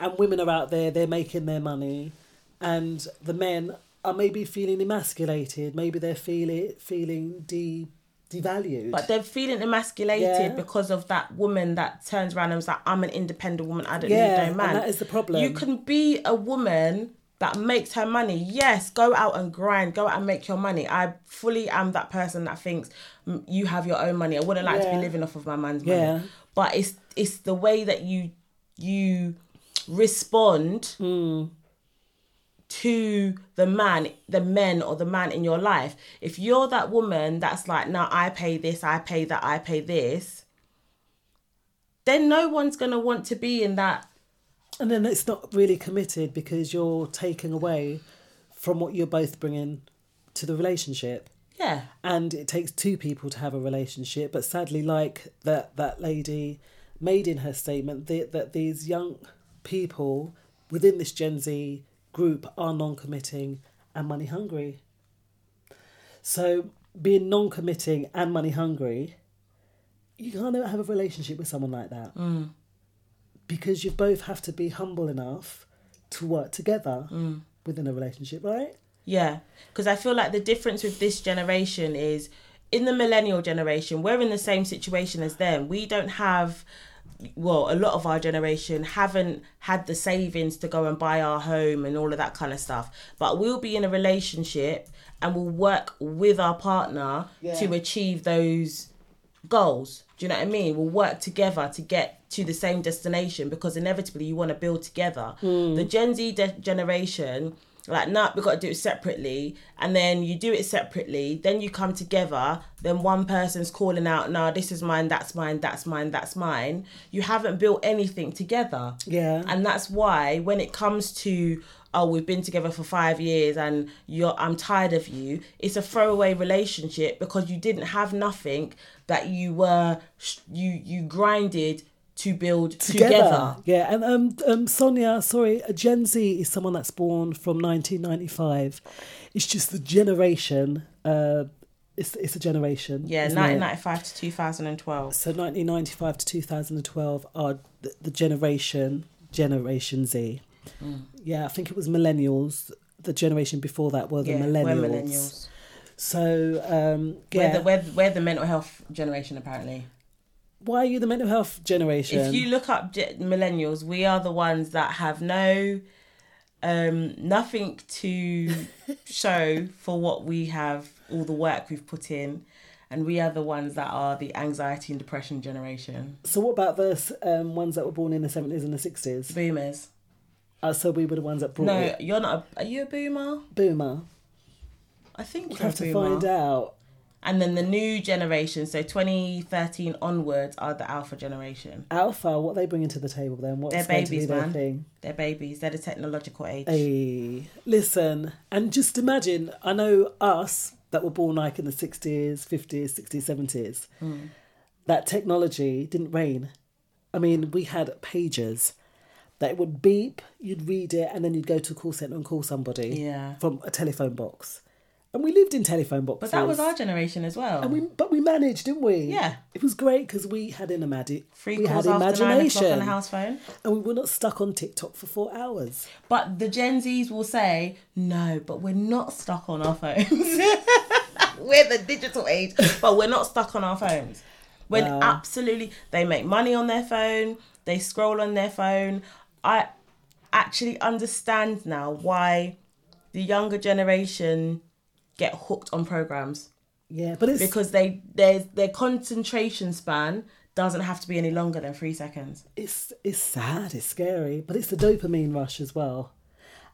and women are out there, they're making their money, and the men are maybe feeling emasculated. Maybe they're feeling feeling de devalued. But they're feeling emasculated Yeah. because of that woman that turns around and was like, I'm an independent woman, I don't Yeah, need no and man. that is the problem. You can be a woman that makes her money. Yes, go out and grind, go out and make your money. I fully am that person that thinks "Mm, you have your own money. I wouldn't like to be living off of my man's money. Yeah. But it's it's the way that you you respond Hmm. To the man, the men or the man in your life. If you're that woman that's like, now I pay this, I pay that, I pay this, then no one's gonna want to be in that. and then it's not really committed because you're taking away from what you're both bringing to the relationship. Yeah. and it takes two people to have a relationship but sadly like that that lady made in her statement that, that these young people within this gen z group are non-committing and money hungry so being non-committing and money hungry you can't have a relationship with someone like that Mm. because you both have to be humble enough to work together Mm. within a relationship right Yeah, because I feel like the difference with this generation is in the millennial generation, we're in the same situation as them. We don't have, well, a lot of our generation haven't had the savings to go and buy our home and all of that kind of stuff. But we'll be in a relationship and we'll work with our partner Yeah. to achieve those goals. Do you know what I mean? We'll work together to get to the same destination because inevitably you want to build together. Mm. The Gen Z de- generation, like, nah, we've got to do it separately. And then you do it separately, then you come together, then one person's calling out, nah, this is mine, that's mine, that's mine, that's mine. You haven't built anything together. Yeah. And that's why when it comes to oh we've been together for 5 years and you're I'm tired of you, it's a throwaway relationship because you didn't have nothing that you were you you grinded to build together. Yeah, and um, um, Sonia, sorry, Gen Z is someone that's born from 1995. It's just the generation. Uh, it's it's a generation. Yeah, isn't it? 1995 to 2012. So 1995 to 2012 are the, the generation Generation Z. Mm. Yeah, I think it was millennials. The generation before that were the Yeah, we're millennials. millennials. So um, We're, yeah, the, we're, we're the mental health generation apparently. Why are you the mental health generation? If you look up millennials, we are the ones that have no um nothing to [laughs] show for what we have all the work we've put in and we are the ones that are the anxiety and depression generation so what about the um, ones that were born in the 70s and the 60s? boomers Uh, so we were the ones that brought no it. you're not a, are you a boomer Boomer. i think We'll you're have to boomer. find out. And then the new generation so 2013 onwards are the alpha generation Alpha, what they bringing to the table then? What's they're going to be babies their man thing? they're babies they're the technological age Hey, listen, and just imagine, I know us that were born like in the 60s, 50s, 60s, 70s, Mm. that technology didn't reign. I mean, we had pagers that would beep, you'd read it, and then you'd go to a call centre and call somebody Yeah. from a telephone box. And we lived in telephone boxes. but that was our generation as well And we, but we managed, didn't we? Yeah. It was great because we had an imagi- Free we calls had after nine imagination. o'clock on the house phone. And we were not stuck on TikTok for four hours. But the Gen Zs will say, no, but we're not stuck on our phones. [laughs] we're the digital age, but we're not stuck on our phones. When Wow. absolutely, they make money on their phone, they scroll on their phone. I actually understand now why the younger generation get hooked on programs Yeah, but it's because they their their concentration span doesn't have to be any longer than three seconds. it's it's sad, it's scary, but it's the dopamine rush as well.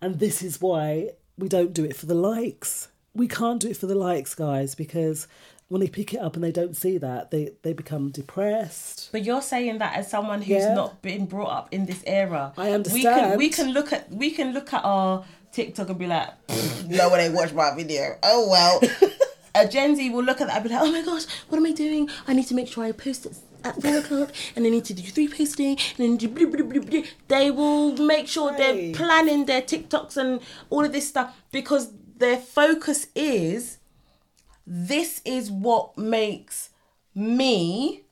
And this is why we don't do it for the likes. We can't do it for the likes, guys, because when they pick it up and they don't see that, they they become depressed. But you're saying that as someone who's Yeah. not been brought up in this era. I We can understand. we can look at we can look at our TikTok and be like, [laughs] no one ain't watched my video. Oh well. [laughs] A Gen Z will look at that and be like, oh my gosh, what am I doing? I need to make sure I post it at four o'clock and I need to do three posting and then do blah, blah, blah, blah. They will make sure they're planning their TikToks and all of this stuff because their focus is this is what makes me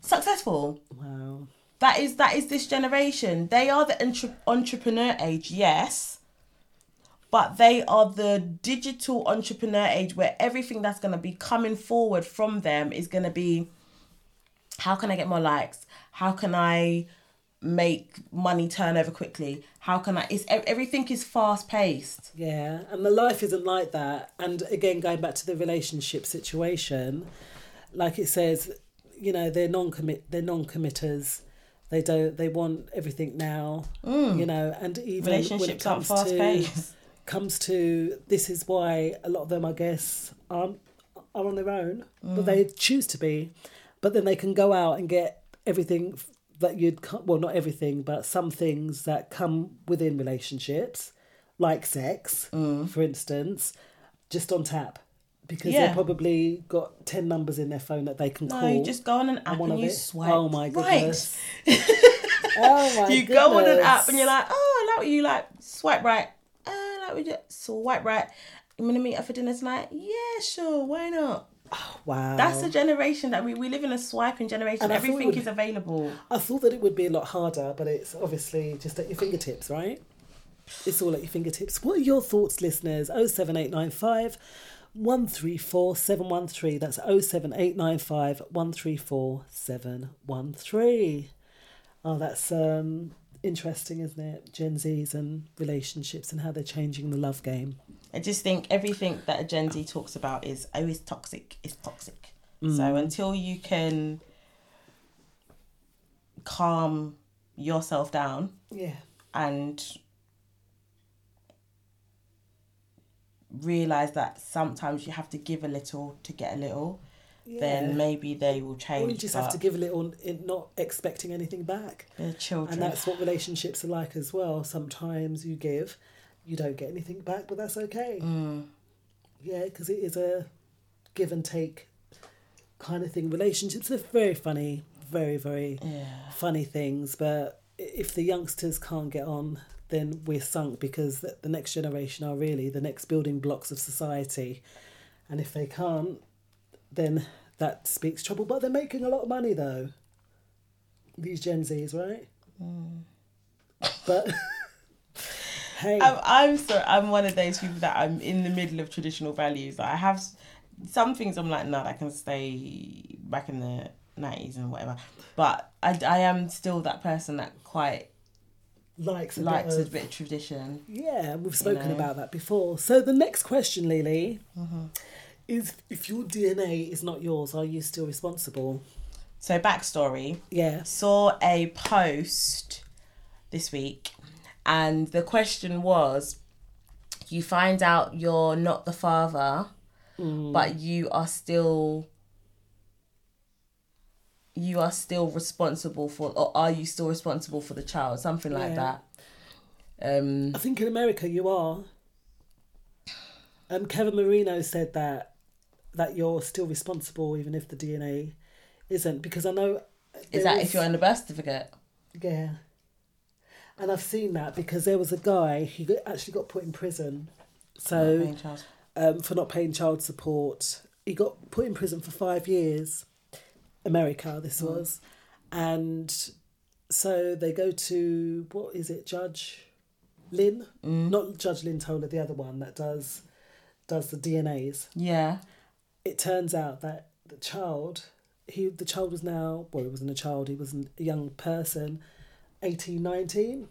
successful. Wow. That is that is this generation. They are the entre- entrepreneur age, yes, but they are the digital entrepreneur age where everything that's going to be coming forward from them is going to be how can I get more likes? How can I make money turn over quickly? How can I? It's everything is fast paced. Yeah, and the life isn't like that. And again, going back to the relationship situation, like it says, you know, they're non-commit, they're non-committers. They don't. They want everything now. Mm. You know, and even when it Relationships aren't comes fast-paced. Comes to this is why a lot of them, I guess, aren't are on their own, Mm. but they choose to be. But then they can go out and get everything that you'd well, not everything, but some things that come within relationships, like sex, for instance, just on tap. Because Mm. Yeah. they've probably got 10 numbers in their phone that they can No, call. you just go on an app one and you it- swipe. Oh my right. goodness. [laughs] oh my you go on an app and you're like, oh, I like what you like. Swipe right. What you swipe right. You gonna meet up for dinner tonight? Yeah, sure. Why not? Wow. That's the generation that we, we live in a swiping generation. And I thought it Everything would- is available. I thought that it would be a lot harder, but it's obviously just at your fingertips, right? It's all at your fingertips. What are your thoughts, listeners? 07895 134 713. That's 07895 134 713. Oh, that's um, interesting, isn't it? Gen Zs and relationships and how they're changing the love game. I just think everything that a Gen Z talks about is oh, it's toxic. It's toxic. So Mm. until you can calm yourself down Yeah. and realize that sometimes you have to give a little to get a little, Yeah. then maybe they will change. Or you just have to give a little, not expecting anything back. They're children. And that's what relationships are like as well. Sometimes you give, you don't get anything back, but that's okay. Mm. Yeah, because it is a give and take kind of thing. Relationships are very funny, very, very Yeah. funny things. But if the youngsters can't get on, then we're sunk because the, the next generation are really the next building blocks of society. And if they can't, then that speaks trouble. But they're making a lot of money though. These Gen Zs, right? But [laughs] hey, I'm, I'm so I'm one of those people that I'm in the middle of traditional values. I have some things I'm like, no, that can stay back in the nineties and whatever. But I, I am still that person that quite likes a likes bit a of, bit of tradition. yeah, we've spoken know. about that before. So the next question, Lily, Mhm. Is if your DNA is not yours, are you still responsible? So backstory. Yeah. Saw a post this week, and the question was, you find out you're not the father, Mm. but you are still. You are still responsible for, or are you still responsible for the child? Something like Yeah. that. Um, I think in America you are. Um, Kevin Marino said that that you're still responsible even if the DNA isn't because I know. is that is- if you're on the birth certificate? Yeah. And I've seen that because there was a guy he actually got put in prison. So Not um, for not paying child support, he got put in prison for five years. America, this Mm. was, and so they go to what is it, Judge Lynn? Mm. Not Judge Lynn Toler, the other one that does does the DNAs. Yeah. It turns out that the child, he the child was now well, he wasn't a child, he was a young person, 18, 19.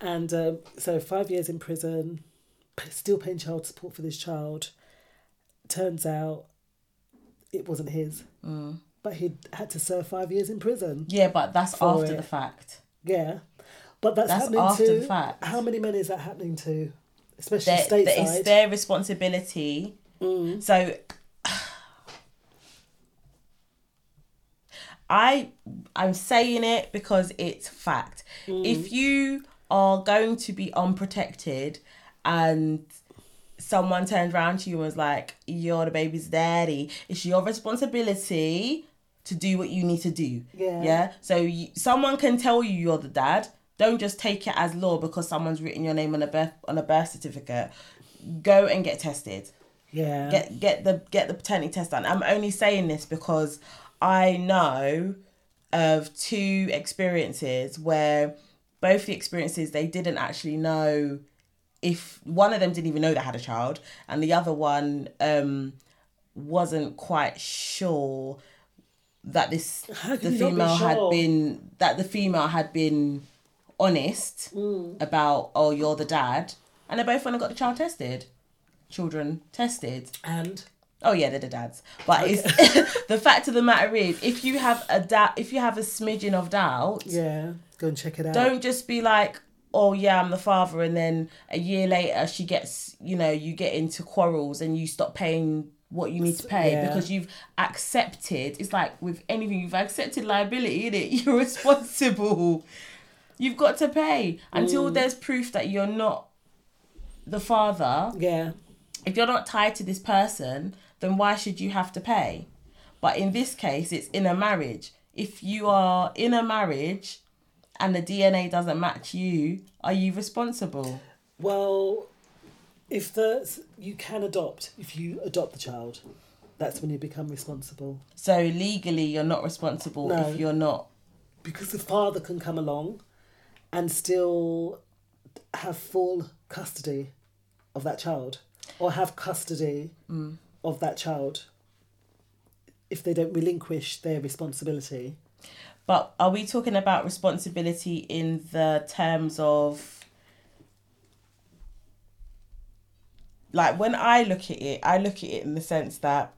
And um, so five years in prison, still paying child support for this child. Turns out it wasn't his, Mm. but he had to serve five years in prison. Yeah, but that's after it. the fact. Yeah, but that's, That's happening after to the fact. how many men is that happening to, especially Their- stateside? it's their responsibility. Mm. So [sighs] I I'm saying it because it's fact. Mm. If you are going to be unprotected and someone turns around to you and was like, You're the baby's daddy, it's your responsibility to do what you need to do. Yeah. Yeah. So you, someone can tell you you're the dad. Don't just take it as law because someone's written your name on a birth on a birth certificate. Go and get tested. Yeah. Get get the get the paternity test done. I'm only saying this because I know of two experiences where both the experiences they didn't actually know if one of them didn't even know they had a child and the other one um wasn't quite sure that this the can you not be female had been that the female had been honest Mm. about oh you're the dad and they both went and got the child tested children tested and oh yeah they're the dads but it's [laughs] the fact of the matter is if you have a doubt if you have a smidgen of doubt Yeah, go and check it out. don't just be like oh yeah i'm the father and then a year later she gets you know you get into quarrels and you stop paying what you need to pay Yeah. because you've accepted it's like with anything you've accepted liability in it [laughs] you're responsible you've got to pay until Mm. there's proof that you're not the father Yeah. If you're not tied to this person, then why should you have to pay? But in this case, it's in a marriage. If you are in a marriage and the DNA doesn't match you, are you responsible? Well, if the you can adopt if you adopt the child, that's when you become responsible. So legally, you're not responsible No. if you're not. Because the father can come along and still have full custody of that child or have custody Mm. of that child if they don't relinquish their responsibility. But are we talking about responsibility in the terms of like when I look at it, I look at it in the sense that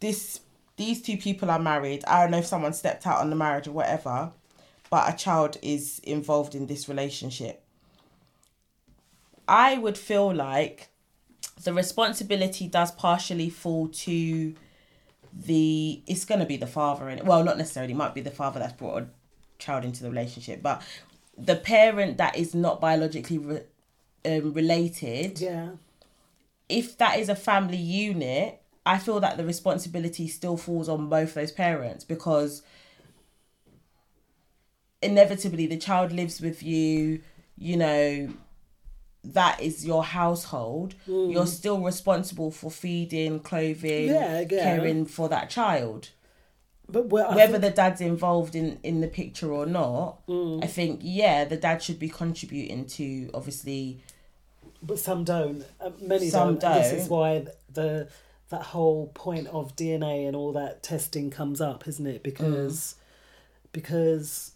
this these two people are married. I don't know if someone stepped out on the marriage or whatever, but a child is involved in this relationship. I would feel like the responsibility does partially fall to the it's going to be the father and well not necessarily it might be the father that's brought a child into the relationship but the parent that is not biologically re- um, related Yeah. if that is a family unit i feel that the responsibility still falls on both those parents because inevitably the child lives with you you know that is your household Mm. you're still responsible for feeding clothing Yeah, yeah. caring for that child But whether think- the dad's involved in in the picture or not Mm. i think yeah the dad should be contributing to obviously but some don't. Uh, many Some don't. and This is why the that whole point of DNA and all that testing comes up, isn't it? Because because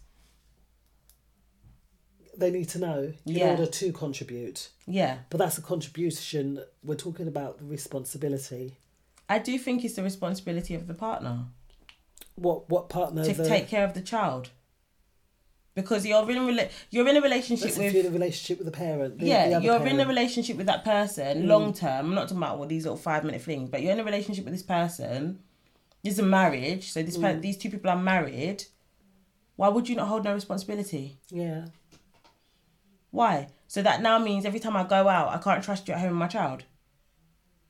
they need to know in Yeah. order to contribute. Yeah. But that's a contribution. We're talking about the responsibility. i do think it's the responsibility of the partner What what partner to the, take care of the child because you're in a rela- you're in a relationship That's with you're in a relationship with the parent. The, yeah, the you're in a relationship with that person Mm. long term. I'm not talking about what these little five minute things, but you're in a relationship with this person. This is a marriage, so this per- Mm. these two people are married. Why would you not hold no responsibility? Yeah. Why? So that now means every time I go out, I can't trust you at home with my child.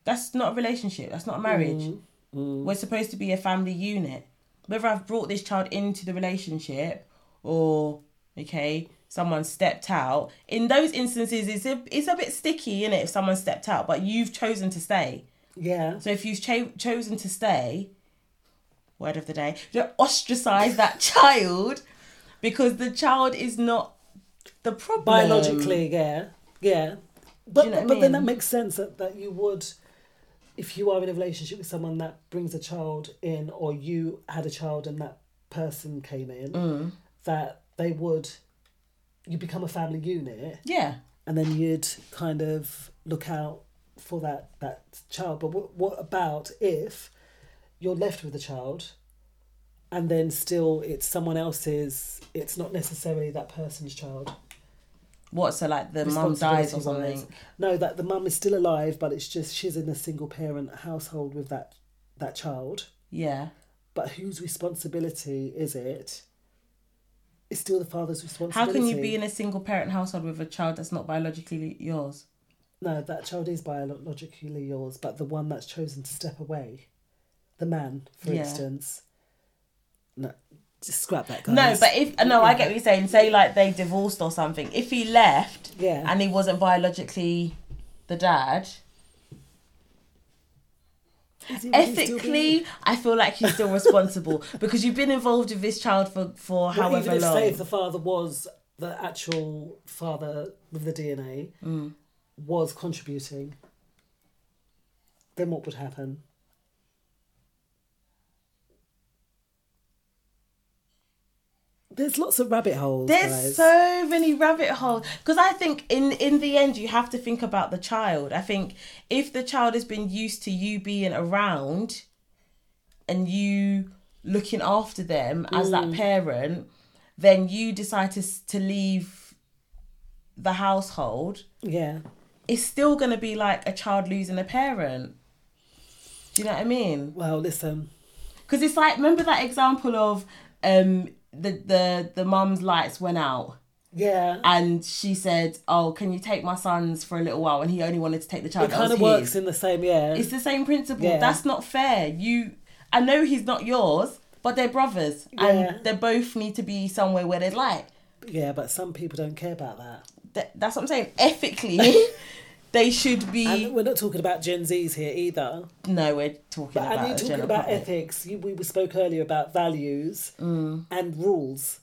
That's not a relationship. That's not a marriage. Mm. We're supposed to be a family unit. Whether I've brought this child into the relationship or okay, someone stepped out. In those instances, it's a it's a bit sticky, in it, if someone stepped out, but you've chosen to stay. Yeah. So if you've cho- chosen to stay, word of the day, don't ostracize that [laughs] child because the child is not the problem. biologically, yeah, yeah. But you know I but then that makes sense that, that you would, if you are in a relationship with someone that brings a child in, or you had a child and that person came in, Mm. that they would, you become a family unit, Yeah. and then you'd kind of look out for that that child. But what what about if you're left with a child? And then still, it's someone else's. It's not necessarily that person's child. What? So like the mum dies or something. No, that the mum is still alive, but it's just she's in a single parent household with that that child. Yeah. But whose responsibility is it? It's still the father's responsibility. How can you be in a single parent household with a child that's not biologically yours? No, that child is biologically yours, but the one that's chosen to step away, the man, for Yeah. instance. No, just scrap that, guys. No, but if no, I get what you're saying. Say like they divorced or something. If he left, Yeah. and he wasn't biologically the dad, Is he really still Ethically, I feel like you're still responsible [laughs] because you've been involved with this child for for Well, however even if long. say if the father was the actual father with the DNA Mm. was contributing, then what would happen? There's lots of rabbit holes. There's guys. so many rabbit holes because I think in in the end you have to think about the child. I think if the child has been used to you being around and you looking after them as that Mm. parent, then you decide to to leave the household. Yeah. It's still going to be like a child losing a parent. Do you know what I mean? Well, listen. Because it's like remember that example of um the the the mum's lights went out. Yeah. And she said, "Oh, can you take my sons for a little while?" And he only wanted to take the child. It kind of works his. in the same, yeah. It's the same principle. Yeah. That's not fair. You, I know he's not yours, but they're brothers, Yeah. and they both need to be somewhere where there's light. Yeah, but some people don't care about that. That, that's what I'm saying. Ethically, [laughs] they should be. And we're not talking about Gen Zs here either. no, we're talking But about. and you're talking about public. ethics. You, we spoke earlier about values Mm. and rules.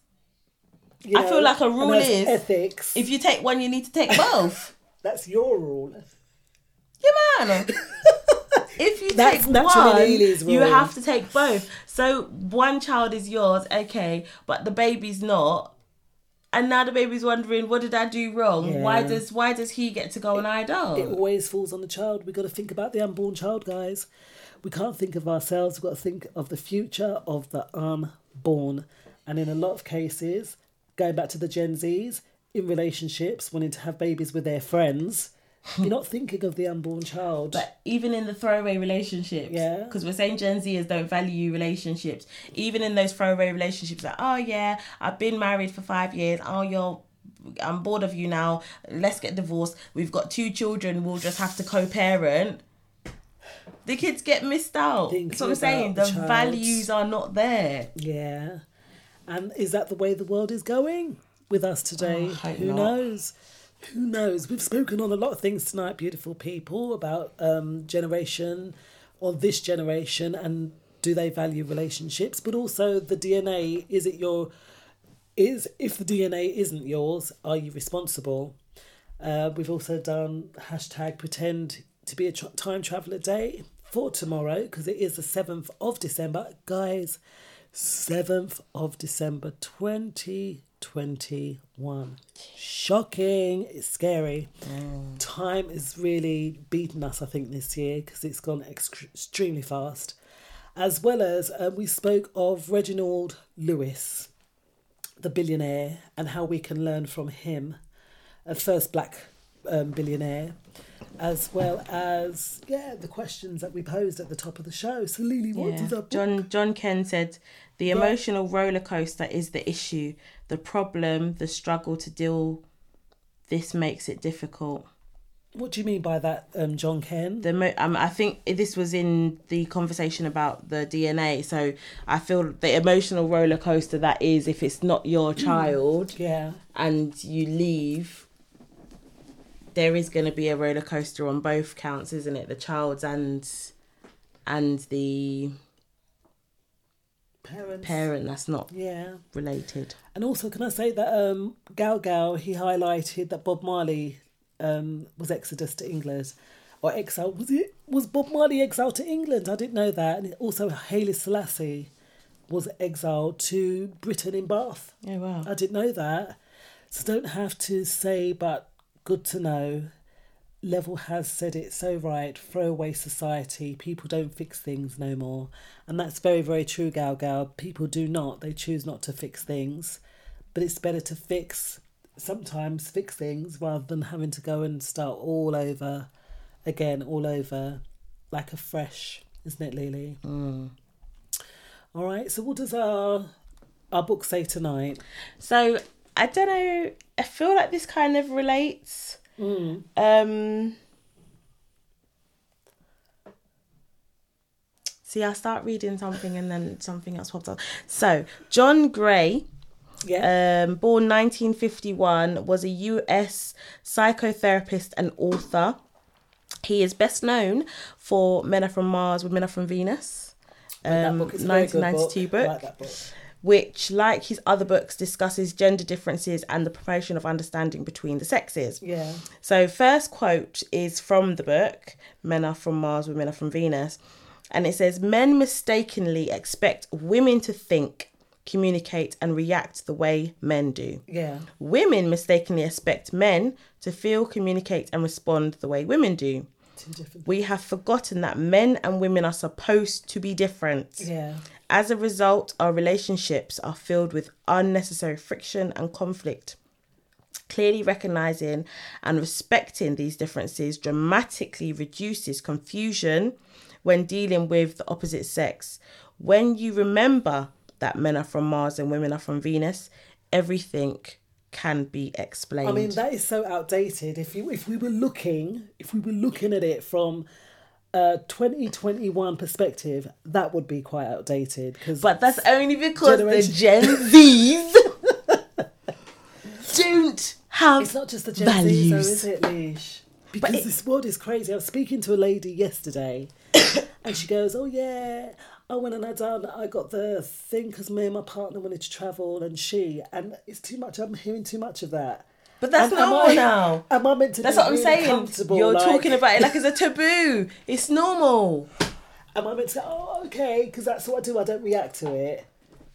You I know, feel like a rule is ethics. If you take one, you need to take [laughs] both. That's your rule. Yeah, man. [laughs] if you That's take one, you have to take both. So one child is yours, okay, but the baby's not. And now the baby's wondering, what did I do wrong? Why does why does he get to go and I don't? It always falls on the child. We've got to think about the unborn child, guys. We can't think of ourselves. We've got to think of the future of the unborn. And in a lot of cases, going back to the Gen Zs, in relationships, wanting to have babies with their friends, you're not thinking of the unborn child. But even in the throwaway relationships, Yeah. because we're saying Gen Zers don't value relationships. Even in those throwaway relationships, like, oh yeah, I've been married for five years. Oh, you're, I'm bored of you now. Let's get divorced. We've got two children. We'll just have to co-parent. The kids get missed out. Thinking That's what I'm saying. The the values are not there. Yeah. And is that the way the world is going with us today? Oh, Who not. knows? Who knows? We've spoken on a lot of things tonight, beautiful people, about um, generation or this generation and do they value relationships, but also the DNA. Is it your is if the DNA isn't yours, are you responsible? Uh, we've also done hashtag pretend to be a tra- time traveler day for tomorrow because it is the 7th of December. Guys, 7th of December 2021. Shocking. It's scary. Time is really beating us, I think, this year because it's gone ex- extremely fast. As well as uh, we spoke of Reginald Lewis, the billionaire, and how we can learn from him, a first black um, billionaire, as well as yeah the questions that we posed at the top of the show. So Lily, what Yeah. is up? John John Ken said the Yeah. emotional roller coaster is the issue, the problem, the struggle to deal. This makes it difficult. What do you mean by that, um, John Ken? The mo- um, I think this was in the conversation about the DNA. So I feel the emotional roller coaster that is if it's not your child, Yeah. and you leave. There is going to be a roller coaster on both counts, isn't it? The child's and and the Parents. parent that's not Yeah. related. And also, can I say that um, Gal Gal he highlighted that Bob Marley um, was exodus to England, or exile was it? Was Bob Marley exiled to England? I didn't know that. And also, Haile Selassie was exiled to Britain in Bath. Oh wow! I didn't know that. So don't have to say, but good to know. Level has said it so right. Throwaway society. People don't fix things no more, and that's very very true, Gal Gal. People do not. They choose not to fix things, but it's better to fix sometimes fix things rather than having to go and start all over again, all over like a fresh, isn't it, Lily? Mm. All right. So what does our our book say tonight? So I don't know. I feel like this kind of relates. Mm. Um. See, I start reading something and then something else pops up. So, John Gray, yeah. um, born 1951, was a US psychotherapist and author. He is best known for Men Are From Mars, Women Are From Venus, that um, book is a very good 1992 book. book, like that book. Which, like his other books, discusses gender differences and the promotion of understanding between the sexes. Yeah. So, first quote is from the book Men Are From Mars, Women Are From Venus. And it says, Men mistakenly expect women to think, communicate, and react the way men do. Yeah. Women mistakenly expect men to feel, communicate, and respond the way women do. We have forgotten that men and women are supposed to be different. Yeah. As a result, our relationships are filled with unnecessary friction and conflict. Clearly recognizing and respecting these differences dramatically reduces confusion when dealing with the opposite sex. When you remember that men are from Mars and women are from Venus, everything can be explained. I mean, that is so outdated. If you if we were looking if we were looking at it from a 2021 perspective, that would be quite outdated. Because but that's only because Generation- the Gen [laughs] Zs don't have It's not just the Gen values. Z, though, is it, Leash? Because it- this world is crazy. I was speaking to a lady yesterday, [coughs] and she goes, "Oh yeah, I went and I done. I got the thing because me and my partner wanted to travel, and she, and it's too much. I'm hearing too much of that. But that's And normal I- now. Am I meant to? That's what I'm really saying. You're like- talking about it like it's a taboo. [laughs] It's normal. Am I meant to? go, Oh, okay, because that's what I do. I don't react to it.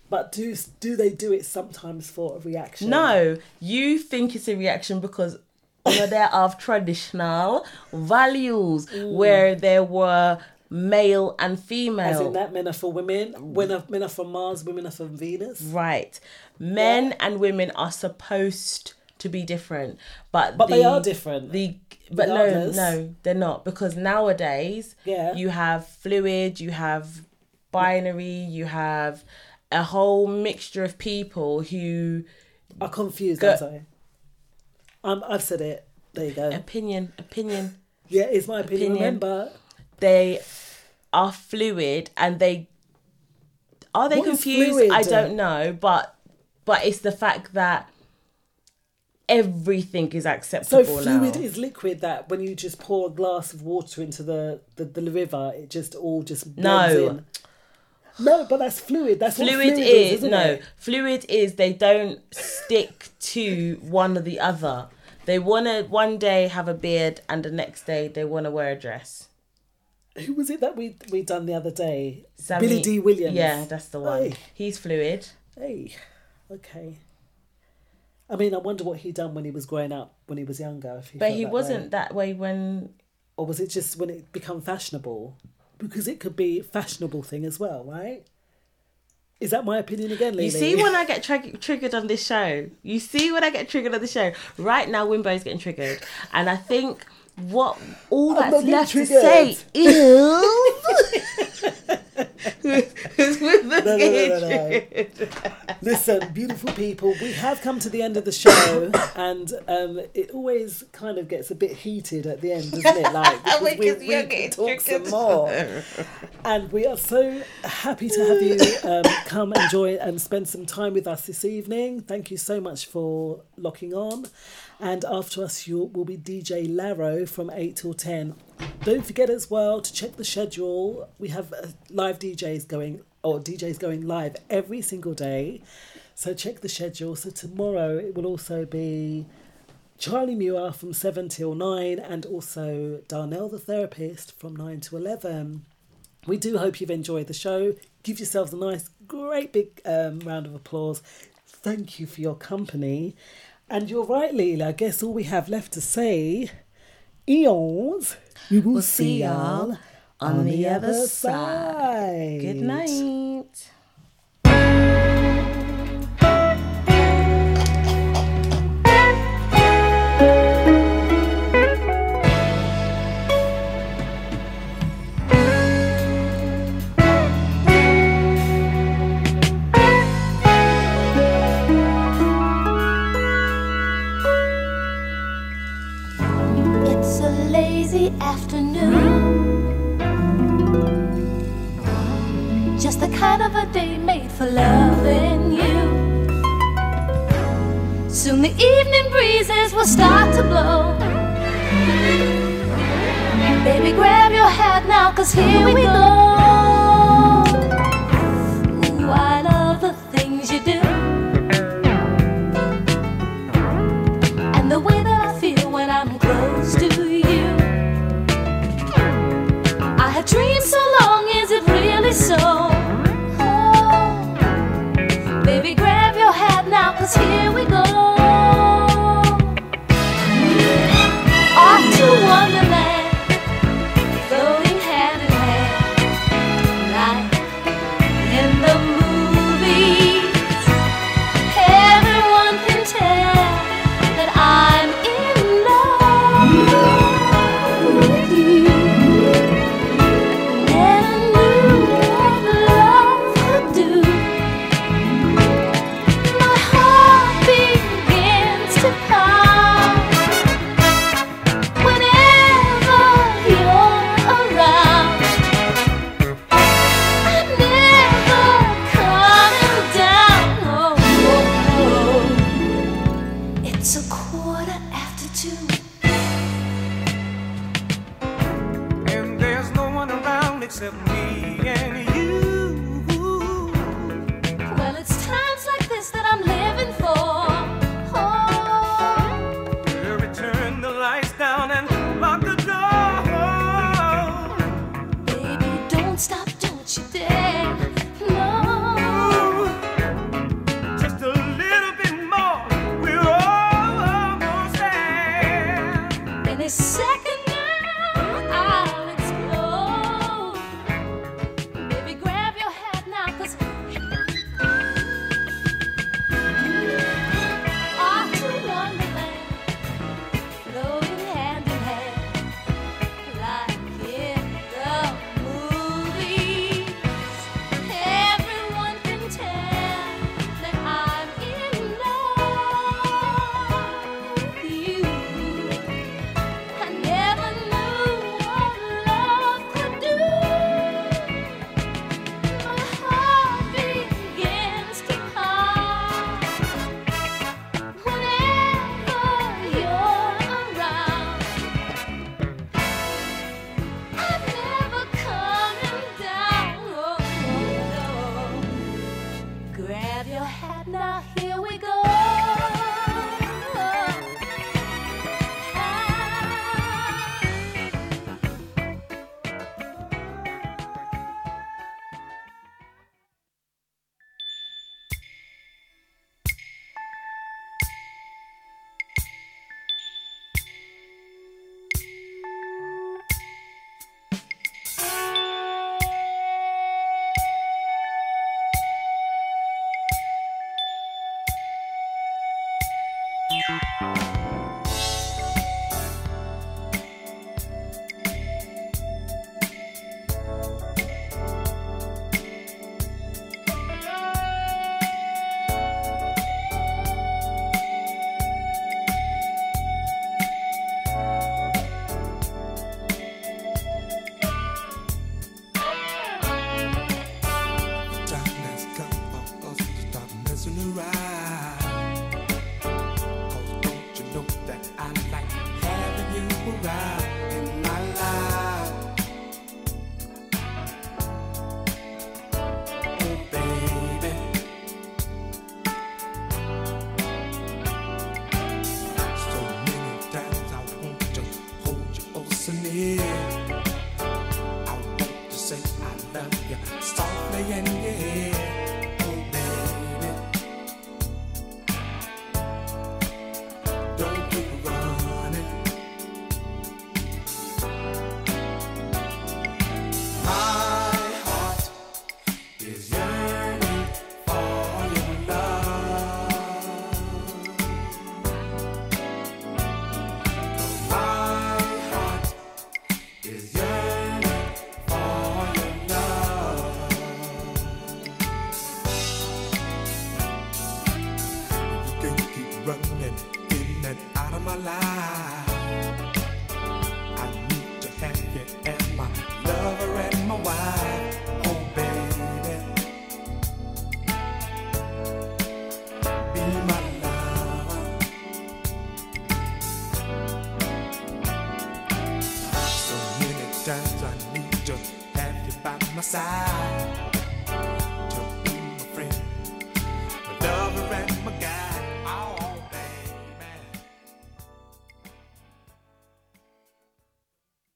But do do they do it sometimes for a reaction? No, you think it's a reaction because [laughs] there of traditional values mm. where there were male and female. As in that men are for women, men are, men are from Mars, women are from Venus. Right. Men and women are supposed to be different. But But they are different, The but no, regardless. no, they're not because nowadays Yeah. you have fluid, you have binary, you have a whole mixture of people who are confused. Go- I'm sorry. Um, I've said it. There you go. opinion, opinion. Yeah, it's my opinion. Opinion. Remember, they are fluid and they are they What confused i don't know but but it's the fact that everything is acceptable. so fluid now is liquid that when you just pour a glass of water into the the, the river, it just all just No. in. No, but that's fluid. That's fluid, fluid is, isn't no it? fluid is they don't stick to one or the other they want to one day have a beard and the next day they want to wear a dress Who was it that we we done the other day? Sammy- Billy Dee Williams. yeah that's the one Hey. he's fluid Hey, okay. I mean, I wonder what he done when he was growing up, when he was younger. If he but he that wasn't way. that way when or was it just when it become fashionable? Because it could be a fashionable thing as well, right? Is that my opinion again, Lily? You see when I [laughs] get trigg- triggered on this show. You see when I get triggered on the show. Right now, Wimbo's getting triggered, and I think what all I'm that's left to say is. [laughs] no, no, no, no, no. Listen, beautiful people, we have come to the end of the show, [laughs] and um, it always kind of gets a bit heated at the end, doesn't it? Like because we, we talk some more, and we are so happy to have you [laughs] um, come and join and spend some time with us this evening. Thank you so much for locking on. And after us, you will be DJ Laro from 8 till 10. Don't forget as well to check the schedule. We have uh, live DJs going, or DJs going live every single day. So check the schedule. So tomorrow it will also be Charlie Muir from 7 till 9 and also Darnell the therapist from 9 to 11. We do hope you've enjoyed the show. Give yourselves a nice, great big um, round of applause. Thank you for your company. And you're right, Leela. I guess all we have left to say, eons, we will We'll see y'all on the other side. Good night. A day made for loving you. Soon the evening breezes will start to blow. Baby, grab your hat now, cause here we go. Baby,